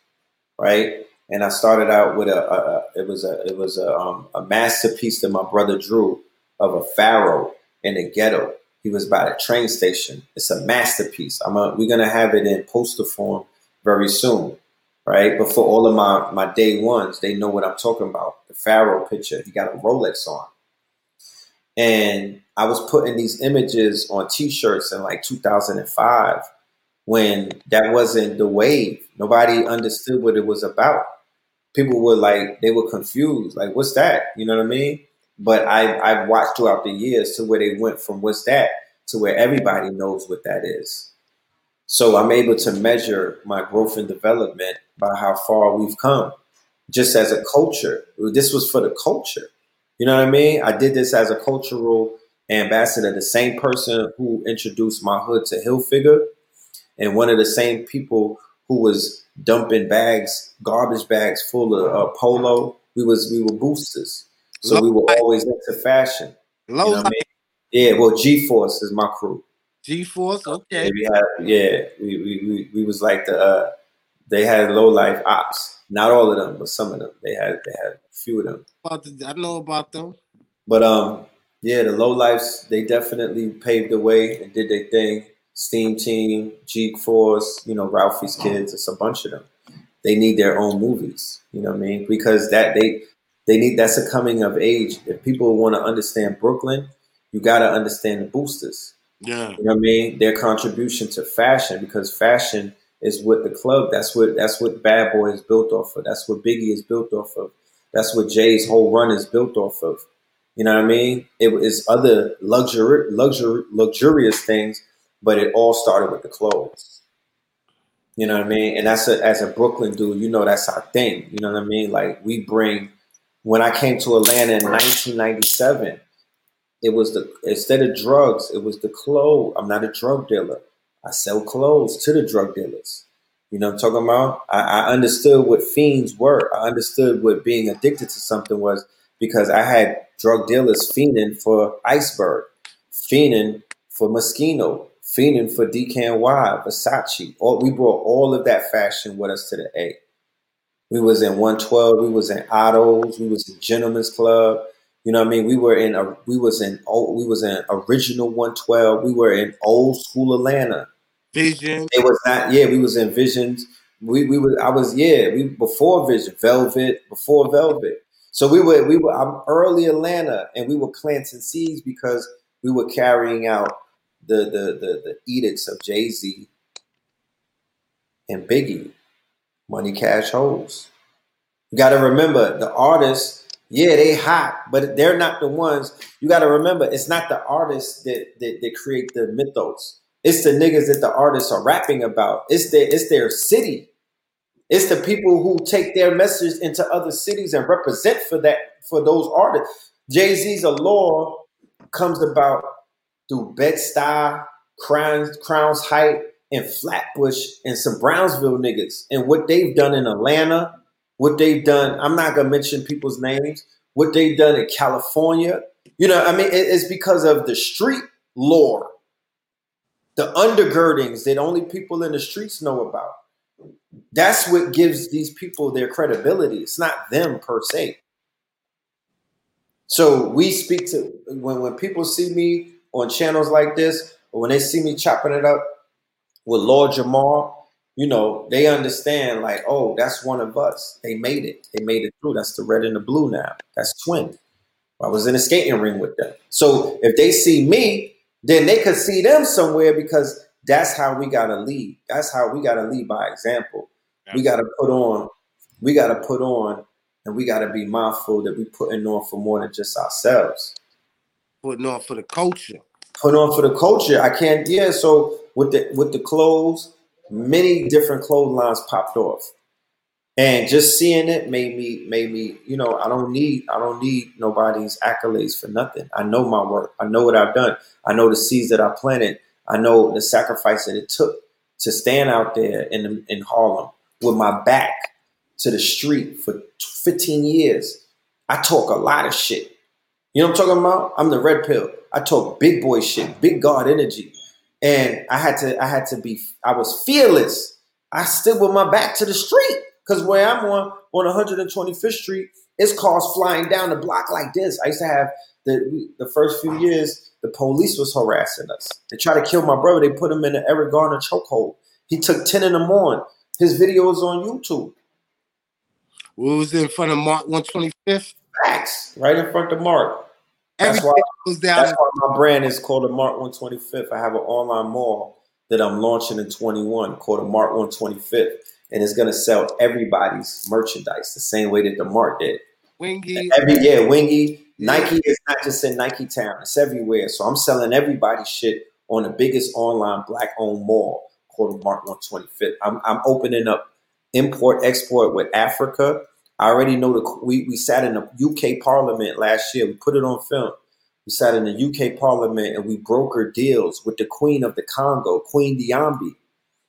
right? And I started out with a, a, a it was a it was a, um, a masterpiece that my brother drew of a pharaoh in the ghetto. He was by the train station. It's a masterpiece. I'm a, we're gonna have it in poster form very soon, right? But for all of my my day ones, they know what I'm talking about. The pharaoh picture. He got a Rolex on, and I was putting these images on T-shirts in like 2005 when that wasn't the wave. Nobody understood what it was about. People were like, they were confused. Like, what's that? You know what I mean? But I, I've watched throughout the years to where they went from what's that to where everybody knows what that is. So I'm able to measure my growth and development by how far we've come just as a culture. This was for the culture. You know what I mean? I did this as a cultural ambassador, the same person who introduced my hood to Hilfiger, and one of the same people who was dumping bags, garbage bags full of uh, polo. We was we were boosters, so Low we were always into fashion. Low you know I mean? Yeah, well, G Force is my crew. G Force, okay. Yeah, we had, yeah, we, we, we, we was like the uh, they had low life ops. Not all of them, but some of them. They had they had a few of them. I know about them. But um, yeah, the low lives they definitely paved the way and did their thing. Steam Team, G Force, you know, Ralphie's Kids, it's a bunch of them. They need their own movies. You know what I mean? Because that they they need that's a coming of age. If people want to understand Brooklyn, you got to understand the boosters. Yeah, you know what I mean. Their contribution to fashion because fashion is what the club. That's what that's what Bad Boy is built off of. That's what Biggie is built off of. That's what Jay's whole run is built off of. You know what I mean? It is other luxury, luxury, luxurious things, but it all started with the clothes. You know what I mean? And that's a, as a Brooklyn dude, you know that's our thing. You know what I mean? Like we bring. When I came to Atlanta in 1997, it was the instead of drugs, it was the clothes. I'm not a drug dealer. I sell clothes to the drug dealers. You know I'm talking about? I, I, understood what fiends were. I understood what being addicted to something was because I had drug dealers fiending for Iceberg, fiending for Moschino, fiending for DKNY, Versace. All, we brought all of that fashion with us to the A. We was in 112, we was in Otto's, we was in Gentlemen's Club, you know what I mean? We were in a we was in oh we was in original 112. We were in old school Atlanta. Vision. It was not yeah, we was in Visions. We we were I was yeah, we before Vision, Velvet, before Velvet. So we were we were I'm early Atlanta and we were planting seeds because we were carrying out the the the, the edicts of Jay-Z and Biggie, Money Cash Hoes. You gotta remember the artists yeah, they hot, but they're not the ones. You got to remember, it's not the artists that, that that create the mythos. It's the niggas that the artists are rapping about. It's their it's their city. It's the people who take their message into other cities and represent for that for those artists. Jay Z's a law comes about through Bed Stuy, Crowns, Crowns Height, and Flatbush, and some Brownsville niggas, and what they've done in Atlanta what they've done. I'm not gonna mention people's names. What they've done in California. You know, I mean, it's because of the street lore, the undergirdings that only people in the streets know about. That's what gives these people their credibility. It's not them per se. So we speak to when when people see me on channels like this, or when they see me chopping it up with Lord Jamar, you know, they understand like, oh, that's one of us. They made it. They made it through. That's the red and the blue now. That's twin. I was in a skating ring with them. So if they see me, then they could see them somewhere because that's how we gotta lead. That's how we gotta lead by example. We gotta put on, we gotta put on, and we gotta be mindful that we're putting on for more than just ourselves. Putting on for the culture. Putting on for the culture. I can't, yeah. So with the with the clothes, many different clothing clotheslines popped off. And just seeing it made me made me, you know, I don't need I don't need nobody's accolades for nothing. I know my work. I know what I've done. I know the seeds that I planted. I know the sacrifice that it took to stand out there in in Harlem with my back to the street for 15 years. I talk a lot of shit. You know what I'm talking about? I'm the red pill. I talk big boy shit, big God energy and I had to I had to be I was fearless. I stood with my back to the street because where I'm on on 125th Street, it's cars flying down the block like this. I used to have the the first few years the police was harassing us. They tried to kill my brother. They put him in the Eric Garner chokehold. He took 10 in the morning. His video is on YouTube. What was in front of Mart 125th? Facts, right in front of Mart. That's why, that's why my brand is called the Mart 125th. I have an online mall that I'm launching in 21 called the Mart 125th. And it's gonna sell everybody's merchandise the same way that the Mart did. Wingy. Every yeah, Wingy. Nike is not just in Nike Town, it's everywhere. So I'm selling everybody shit on the biggest online black owned mall called Mart 125th. I'm, I'm opening up import export with Africa. I already know the we, we sat in the UK Parliament last year. We put it on film. We sat in the UK Parliament and we brokered deals with the Queen of the Congo, Queen Diambi.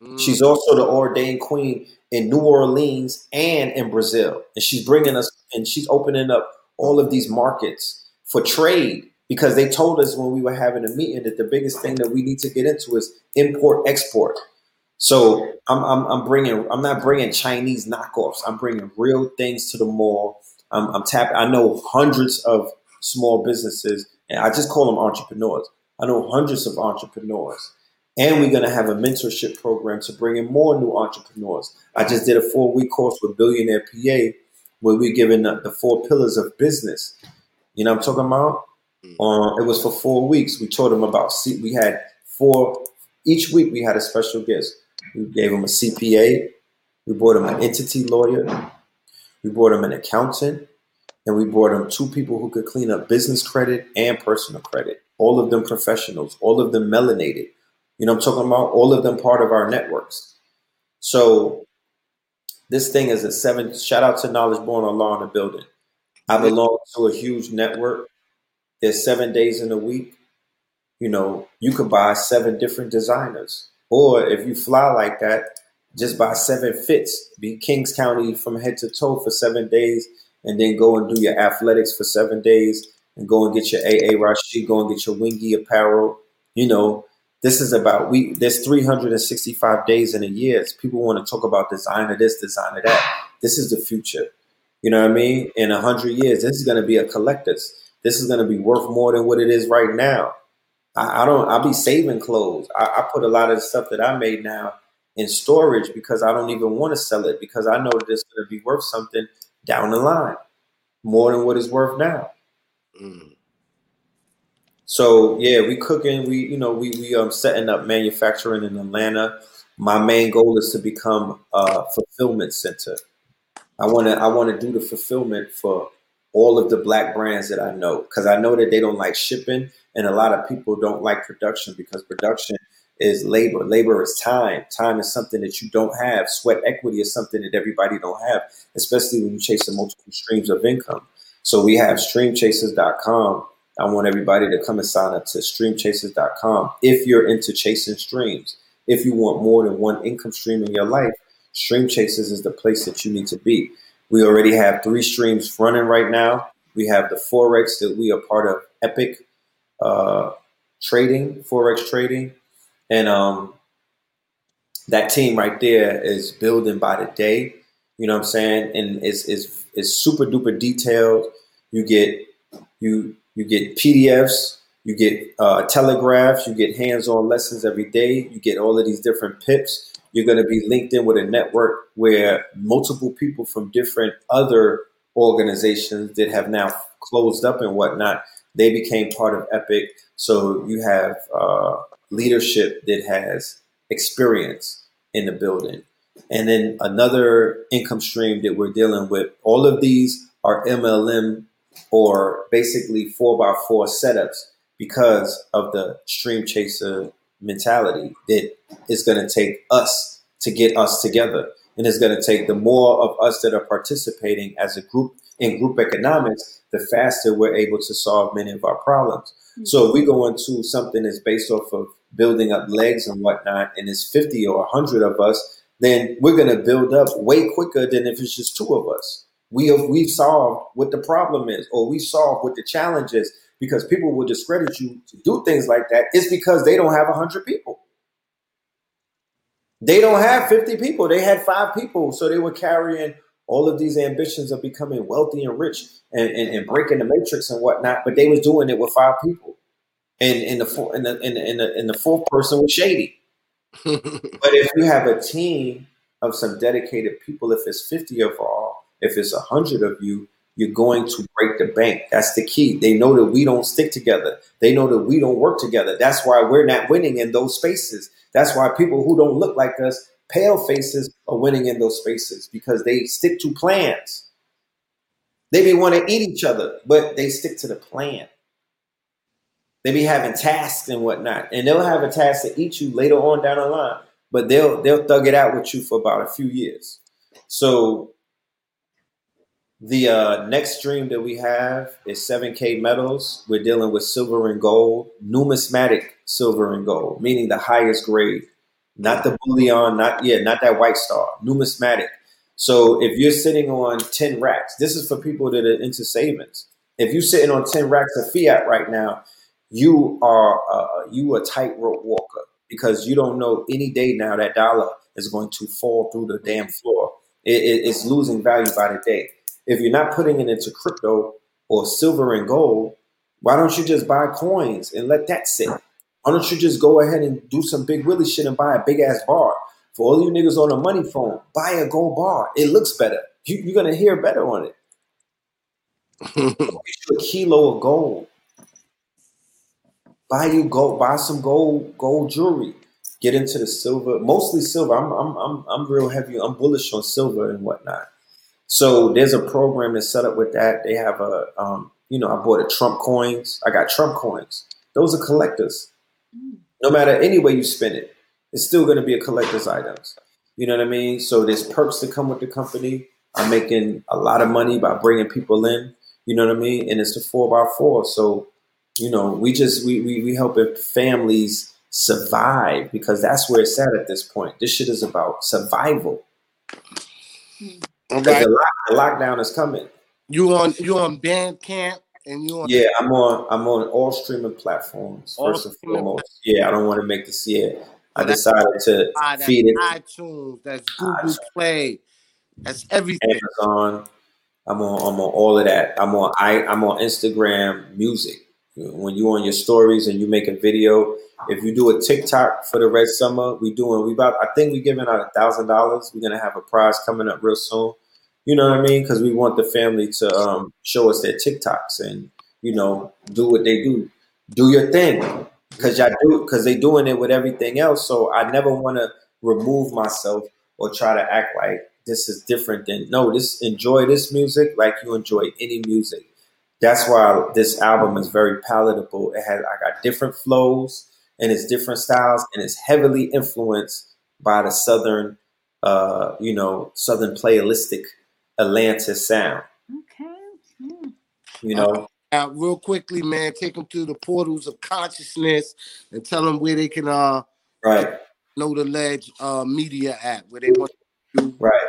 Mm. She's also the ordained queen in New Orleans and in Brazil. And she's bringing us and she's opening up all of these markets for trade because they told us when we were having a meeting that the biggest thing that we need to get into is import export. So I'm, I'm, I'm bringing I'm not bringing Chinese knockoffs. I'm bringing real things to the mall. I'm, I'm tapping. I know hundreds of small businesses, and I just call them entrepreneurs. I know hundreds of entrepreneurs, and we're gonna have a mentorship program to bring in more new entrepreneurs. I just did a four week course with Billionaire PA, where we're giving the, the four pillars of business. You know, I'm talking about. Um, it was for four weeks. We taught them about. We had four each week. We had a special guest. We gave him a CPA. We bought him an entity lawyer. We bought him an accountant. And we brought him two people who could clean up business credit and personal credit. All of them professionals, all of them melanated. You know I'm talking about? All of them part of our networks. So this thing is a seven shout out to Knowledge Born on Law in the building. I belong to a huge network. There's seven days in a week. You know, you could buy seven different designers. Or if you fly like that, just buy seven fits. Be Kings County from head to toe for seven days, and then go and do your athletics for seven days, and go and get your AA Rashid, go and get your wingy apparel. You know, this is about we. There's 365 days in a year. People want to talk about designer this, designer that. This is the future. You know what I mean? In a hundred years, this is going to be a collector's. This is going to be worth more than what it is right now. I, I don't. I'll be saving clothes. I, I put a lot of the stuff that I made now in storage because I don't even want to sell it because I know that it's going to be worth something down the line, more than what it's worth now. Mm. So yeah, we cooking. We you know we we um setting up manufacturing in Atlanta. My main goal is to become a fulfillment center. I want to I want to do the fulfillment for all of the black brands that I know because I know that they don't like shipping and a lot of people don't like production because production is labor. Labor is time. Time is something that you don't have. Sweat equity is something that everybody don't have, especially when you chase the multiple streams of income. So we have streamchasers.com. I want everybody to come and sign up to streamchasers.com if you're into chasing streams. If you want more than one income stream in your life, Stream Chasers is the place that you need to be. We already have three streams running right now. We have the Forex that we are part of Epic uh, Trading, Forex Trading. And um, that team right there is building by the day. You know what I'm saying? And it's, it's, it's super duper detailed. You get you you get PDFs, you get uh, telegraphs, you get hands-on lessons every day. You get all of these different pips. You're going to be linked in with a network where multiple people from different other organizations that have now closed up and whatnot, they became part of Epic. So you have uh, leadership that has experience in the building. And then another income stream that we're dealing with, all of these are MLM or basically four by four setups because of the stream chaser mentality that it's going to take us to get us together. And it's going to take the more of us that are participating as a group in group economics, the faster we're able to solve many of our problems. Mm-hmm. So if we go into something that's based off of building up legs and whatnot, and it's 50 or 100 of us, then we're going to build up way quicker than if it's just two of us. We have we've solved what the problem is, or we solved what the challenge is because people will discredit you to do things like that, it's because they don't have 100 people. They don't have 50 people. They had five people. So they were carrying all of these ambitions of becoming wealthy and rich and, and, and breaking the matrix and whatnot, but they was doing it with five people. And, and, the, and, the, and, the, and, the, and the fourth person was shady. but if you have a team of some dedicated people, if it's 50 of all, if it's 100 of you, you're going to break the bank. That's the key. They know that we don't stick together. They know that we don't work together. That's why we're not winning in those spaces. That's why people who don't look like us, pale faces, are winning in those spaces because they stick to plans. They may want to eat each other, but they stick to the plan. They be having tasks and whatnot, and they'll have a task to eat you later on down the line, but they'll they'll thug it out with you for about a few years. So the uh, next stream that we have is 7K metals. We're dealing with silver and gold, numismatic silver and gold, meaning the highest grade, not the bullion, not yeah, not that white star, numismatic. So if you're sitting on 10 racks, this is for people that are into savings. If you're sitting on 10 racks of fiat right now, you are uh, you a tightrope walker because you don't know any day now that dollar is going to fall through the damn floor. It, it, it's losing value by the day. If you're not putting it into crypto or silver and gold, why don't you just buy coins and let that sit? Why don't you just go ahead and do some big Willie shit and buy a big ass bar? For all you niggas on a money phone, buy a gold bar. It looks better. You, are gonna hear better on it. A kilo of gold. Buy you gold. Buy some gold gold jewelry. Get into the silver, mostly silver. I'm I'm I'm I'm real heavy. I'm bullish on silver and whatnot. So there's a program that's set up with that. They have a, um, you know, I bought a Trump coins. I got Trump coins. Those are collectors. No matter any way you spend it, it's still going to be a collector's items. You know what I mean? So there's perks that come with the company. I'm making a lot of money by bringing people in. You know what I mean? And it's the four by four. So, you know, we just we we we helping families survive because that's where it's at at this point. This shit is about survival. Hmm. Okay. The, lock, the, lockdown is coming. You on you on Bandcamp and you on Yeah, I'm on I'm on all streaming platforms all first and foremost. Yeah, I don't want to make this yeah. I decided to ah, feed it. iTunes, that's Google Play, that's everything. Amazon. I'm on I'm on all of that. I'm on I I'm on Instagram music. When you on your stories and you make a video, if you do a TikTok for the Red Summer, we doing we about I think we giving out a thousand dollars. We're gonna have a prize coming up real soon. You know what I mean? Because we want the family to um, show us their TikToks and you know do what they do. Do your thing because y'all do because they doing it with everything else. So I never want to remove myself or try to act like this is different than no. This enjoy this music like you enjoy any music. That's why this album is very palatable. It has I got different flows and it's different styles and it's heavily influenced by the southern, uh, you know, southern playlistic Atlanta's sound. Okay. Mm. You know. Uh, real quickly, man, take them to the portals of consciousness and tell them where they can uh right know the ledge uh media at where they want to right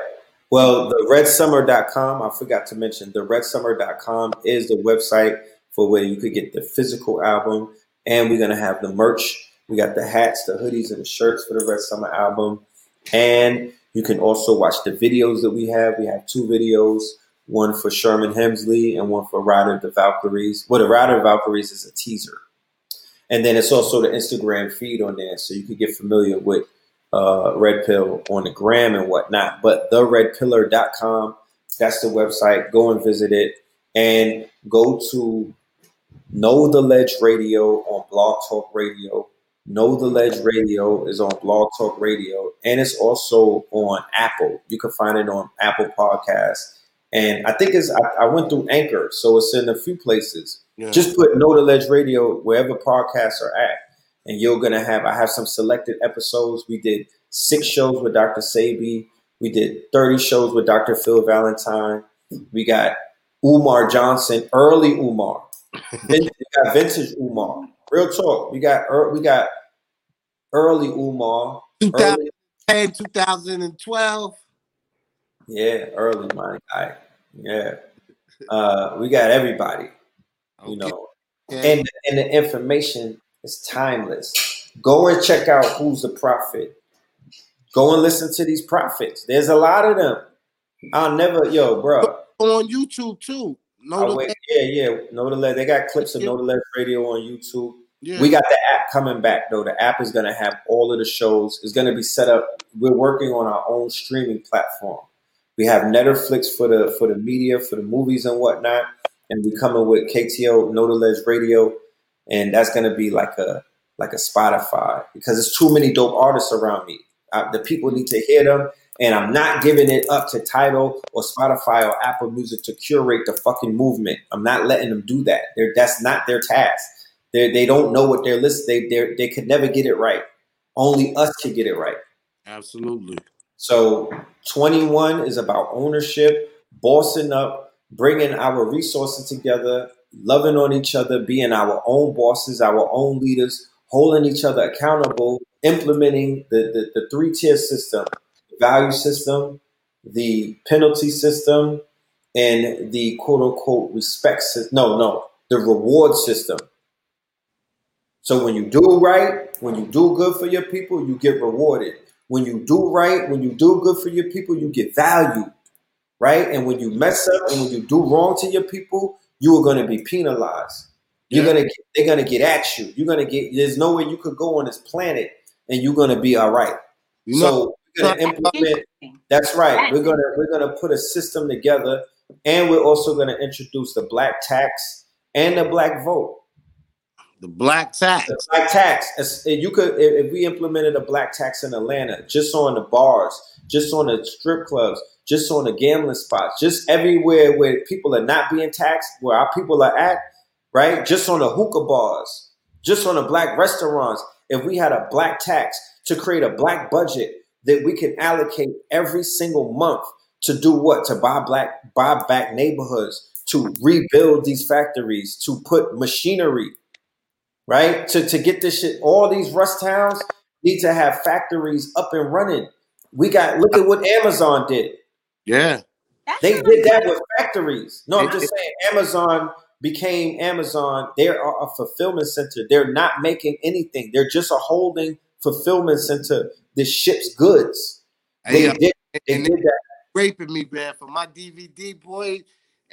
well the redsummer.com i forgot to mention the redsummer.com is the website for where you could get the physical album and we're gonna have the merch. We got the hats, the hoodies, and the shirts for the Red Summer album. And you can also watch the videos that we have. We have two videos, one for Sherman Hemsley and one for Rider of the Valkyries. Well, the Rider of the Valkyries is a teaser. And then it's also the Instagram feed on there, so you can get familiar with uh, Red Pill on the gram and whatnot. But theredpillar.com, that's the website. Go and visit it and go to Know the Ledge Radio on Blog Talk Radio. Know the Ledge Radio is on Blog Talk Radio, and it's also on Apple. You can find it on Apple Podcasts, and I think it's. I, I went through Anchor, so it's in a few places. Yeah. Just put Know the Ledge Radio wherever podcasts are at, and you're gonna have. I have some selected episodes. We did six shows with Dr. Sebi. We did 30 shows with Dr. Phil Valentine. We got Umar Johnson, early Umar we got vintage Umar. Real talk. We got we got early Umar. 2010, 2012. Yeah, early my guy. Yeah. Uh, we got everybody. You know. Okay. And and the information is timeless. Go and check out who's the prophet. Go and listen to these prophets. There's a lot of them. I'll never, yo, bro. On YouTube too. No, wait, yeah, yeah. Know the. They got clips of Know the Ledge Radio on YouTube. Yeah. We got the app coming back though. The app is gonna have all of the shows. It's gonna be set up. We're working on our own streaming platform We have Netflix for the for the media, for the movies and whatnot, and we're coming with KTO Know the Ledge Radio, and that's gonna be like a like a Spotify because there's too many dope artists around me. I, the people need to hear them, and I'm not giving it up to Tidal or Spotify or Apple Music to curate the fucking movement. I'm not letting them do that. They're, that's not their task. They they don't know what they're listening. They they they could never get it right. Only us can get it right. Absolutely. So 21 is about ownership, bossing up, bringing our resources together, loving on each other, being our own bosses, our own leaders, holding each other accountable, implementing the, the, the three tier system, the value system, the penalty system, and the quote unquote respect system. No, no, the reward system. So when you do right, when you do good for your people, you get rewarded. When you do right, when you do good for your people, you get valued, right? And when you mess up and when you do wrong to your people, you are going to be penalized. You're Yeah. gonna get, they're gonna get at you. You're gonna get. There's no way you could go on this planet and you're gonna be all right. You know, so we're gonna implement. That's right. We're gonna we're gonna put a system together, and we're also gonna introduce the black tax and the black vote. The black tax. The black tax. You could if if we implemented a black tax in Atlanta, just on the bars, just on the strip clubs, just on the gambling spots, just everywhere where people are not being taxed, where our people are at, right? Just on the hookah bars, just on the black restaurants. If we had a black tax to create a black budget that we can allocate every single month to do what? To buy black, buy back neighborhoods, to rebuild these factories, to put machinery, right? To to get this shit, all these rust towns need to have factories up and running. We got look at what Amazon did. Yeah. That's They did that with factories. No, I'm just saying Amazon became Amazon. They're a a fulfillment center. They're not making anything. They're just a holding fulfillment center that ships goods. They Hey, uh, did, they and did they that. raping me, man. For my DVD, boy,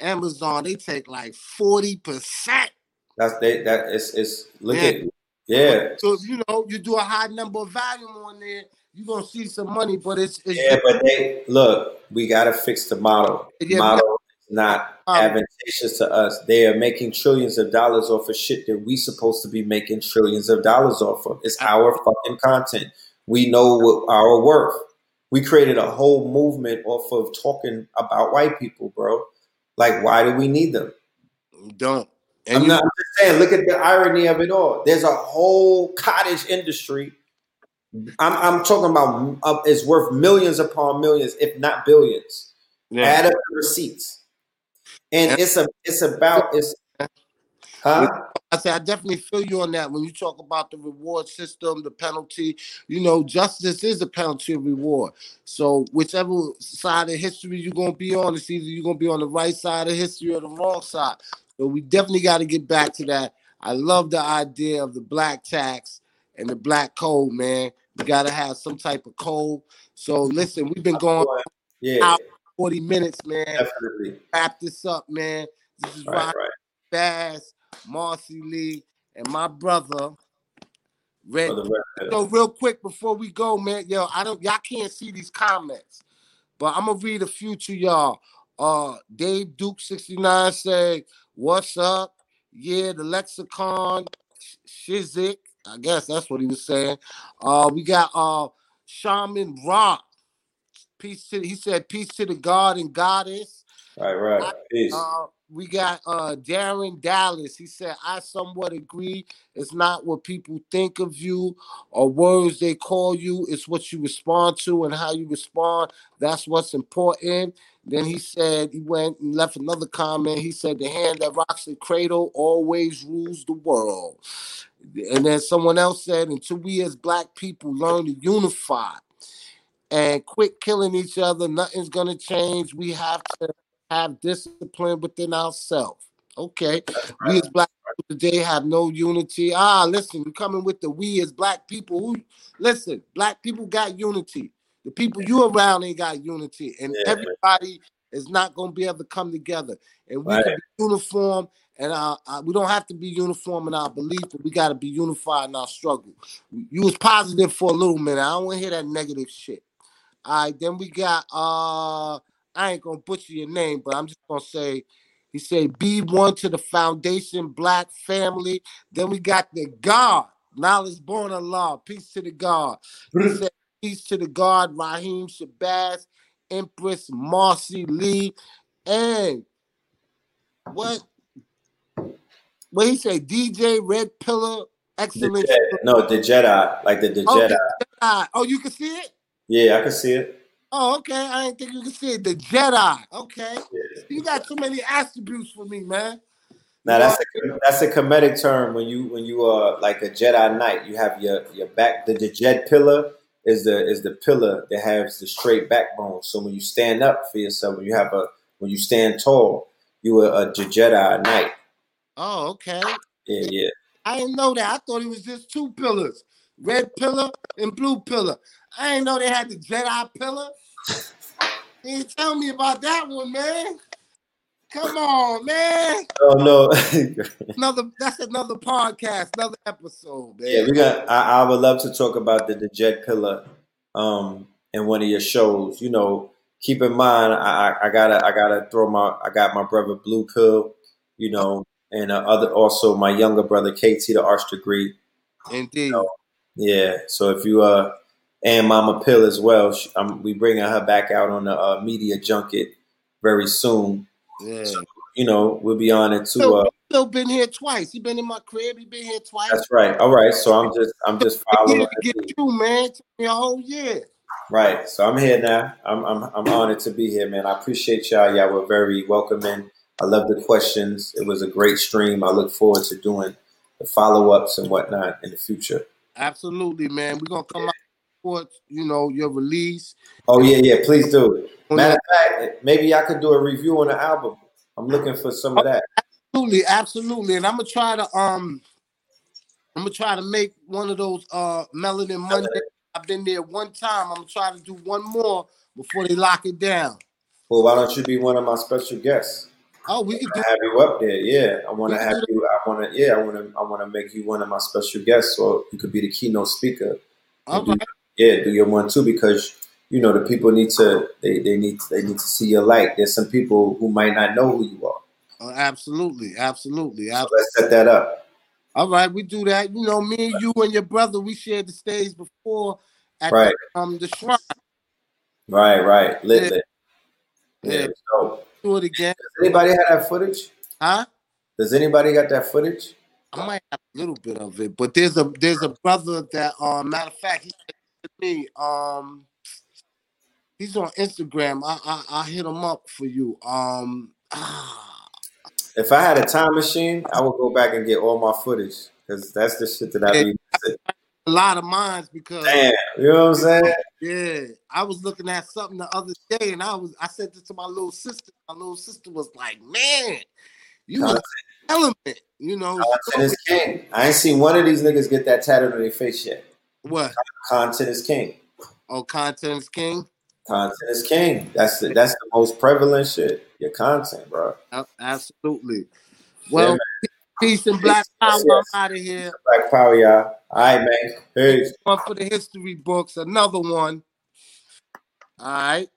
Amazon, they take like 40%. That's they that is is look Yeah. at yeah. So if you know you do a high number of volume on there, you're gonna see some money, but it's it's Yeah, but they look, we gotta fix the model. The Yeah, model is not Um, advantageous to us. They are making trillions of dollars off of shit that we supposed to be making trillions of dollars off of. It's our fucking content. We know what our worth. We created a whole movement off of talking about white people, bro. Like, why do we need them? don't. And I'm you not I'm just saying, look at the irony of it all. There's a whole cottage industry. I'm, I'm talking about uh, it's worth millions upon millions, if not billions. yeah. Add up the receipts, and Yeah. it's a it's about it's huh? I say I definitely feel you on that when you talk about the reward system, the penalty. You know, justice is a penalty and reward. So whichever side of history you're gonna be on, it's either you're gonna be on the right side of history or the wrong side. So we definitely got to get back to that. I love the idea of the black tax and the black code, man. We got to have some type of code. So listen, we've been going Yeah, out 40 minutes, man. definitely. Wrap this up, man. This is Right. Bass, Marcy Lee, and my brother Red. For the. So real quick before we go, man, yo, I don't y'all can't see these comments, but I'm gonna read a few to y'all. Uh Dave Duke 69 said, What's up? Yeah, the lexicon Shizik. I guess that's what he was saying. Uh we got uh Shaman Rock. Peace to he said peace to the God and goddess. Right, right. Peace. Uh, we got uh Darren Dallas. He said, I somewhat agree. It's not what people think of you or words they call you, it's what you respond to and how you respond. That's what's important. Then he said, he went and left another comment. He said, The hand that rocks the cradle always rules the world. And then someone else said, Until we as black people learn to unify and quit killing each other, nothing's gonna change. We have to have discipline within ourselves. Okay. We as black people today have no unity. Ah, listen, you're coming with the we as black people. Who listen, black people got unity. The people you around ain't got unity. And Yeah. everybody is not gonna be able to come together. And we Right. can be uniform and uh, uh, we don't have to be uniform in our belief, but we got to be unified in our struggle. You was positive for a little minute. I don't want to hear that negative shit. All right, then we got uh I ain't gonna butcher your name, but I'm just gonna say he said be one to the foundation black family. Then we got the God, knowledge born of law. Peace to the God. He said peace to the God, Raheem Shabazz, Empress Marcy Lee, and what what he say? DJ Red Pillar, The excellent. Jedi, no, the Jedi, like the, the Oh, Jedi. the Jedi. Oh, you can see it? Yeah, I can see it. Oh, okay. I didn't think you could see it. The Jedi. Okay. Yeah. You got too many attributes for me, man. Now that's a that's a comedic term when you when you are like a Jedi Knight. You have your your back. The, the Jed pillar is the is the pillar that has the straight backbone. So when you stand up for yourself, when you have a when you stand tall, you are a Jedi Knight. Oh, okay. Yeah, yeah. I didn't know that. I thought it was just two pillars, red pillar and blue pillar. I didn't know they had the Jedi pillar. You didn't tell me about that one, man. Come on, man. Oh no. Another that's another podcast, another episode, man. yeah, we got. I, I would love to talk about the the Jed pillar, um, in one of your shows. You know, keep in mind, I I, I gotta I gotta throw my I got my brother Blue Pill. You know, and uh, other also my younger brother KT the arts degree. Indeed. Yeah. So if you uh and Mama Pill as well, she, um, we bringing her back out on the uh, media junket very soon. Yeah. So, you know, we'll be on it too. Phil, Uh, Phil been here twice. He been in my crib. He been here twice. that's right. All right. So I'm just I'm just following. to get you, man. Took me a whole year. Right. So I'm here now. I'm I'm I'm honored to be here, man. I appreciate y'all. Y'all were very welcoming. I love the questions. It was a great stream. I look forward to doing the follow ups and whatnot in the future. Absolutely, man. We're gonna come out you know your release. Oh yeah, yeah. Please do. Matter of fact, maybe I could do a review on the album. I'm looking for some of that. Absolutely, absolutely. And I'm gonna try to um I'm gonna try to make one of those uh Melanin Monday. I've been there one time. I'm gonna try to do one more before they lock it down. Well, why don't you be one of my special guests? Oh, we could do have you up there. Yeah, I want to have you. I want to. Yeah, I want to. I want to make you one of my special guests, so you could be the keynote speaker. all right. Yeah, do your one too because you know the people need to. They they need they need to see your light. There's some people who might not know who you are. Uh, absolutely, absolutely. So let's set that up. All right, we do that. You know, me you and your brother, we shared the stage before at Right. the, um the shrine. Right, right. Lit, Yeah. lit. Yeah. Yeah. So, Do it again, does anybody have that footage? huh? Does anybody got that footage? I might have a little bit of it, but there's a there's a brother that um matter of fact he said to me um he's on Instagram. I I I hit him up for you. Um ah, If I had a time machine, I would go back and get all my footage because that's the shit that I be. a lot of mines because Damn, you know what I'm saying? yeah, I was looking at something the other day and I was I said this to my little sister. My little sister was like, "Man, you was element, you know." king. I ain't seen one of these niggas get that tattooed on their face yet. What? Content is king. Oh, content is king. Content is king. That's the that's the most prevalent shit. Your content, bro. Absolutely. Well, man. peace and black power. Yes. I'm out of here. Black power, y'all. All right, man. Peace. One for the history books. Another one. All right.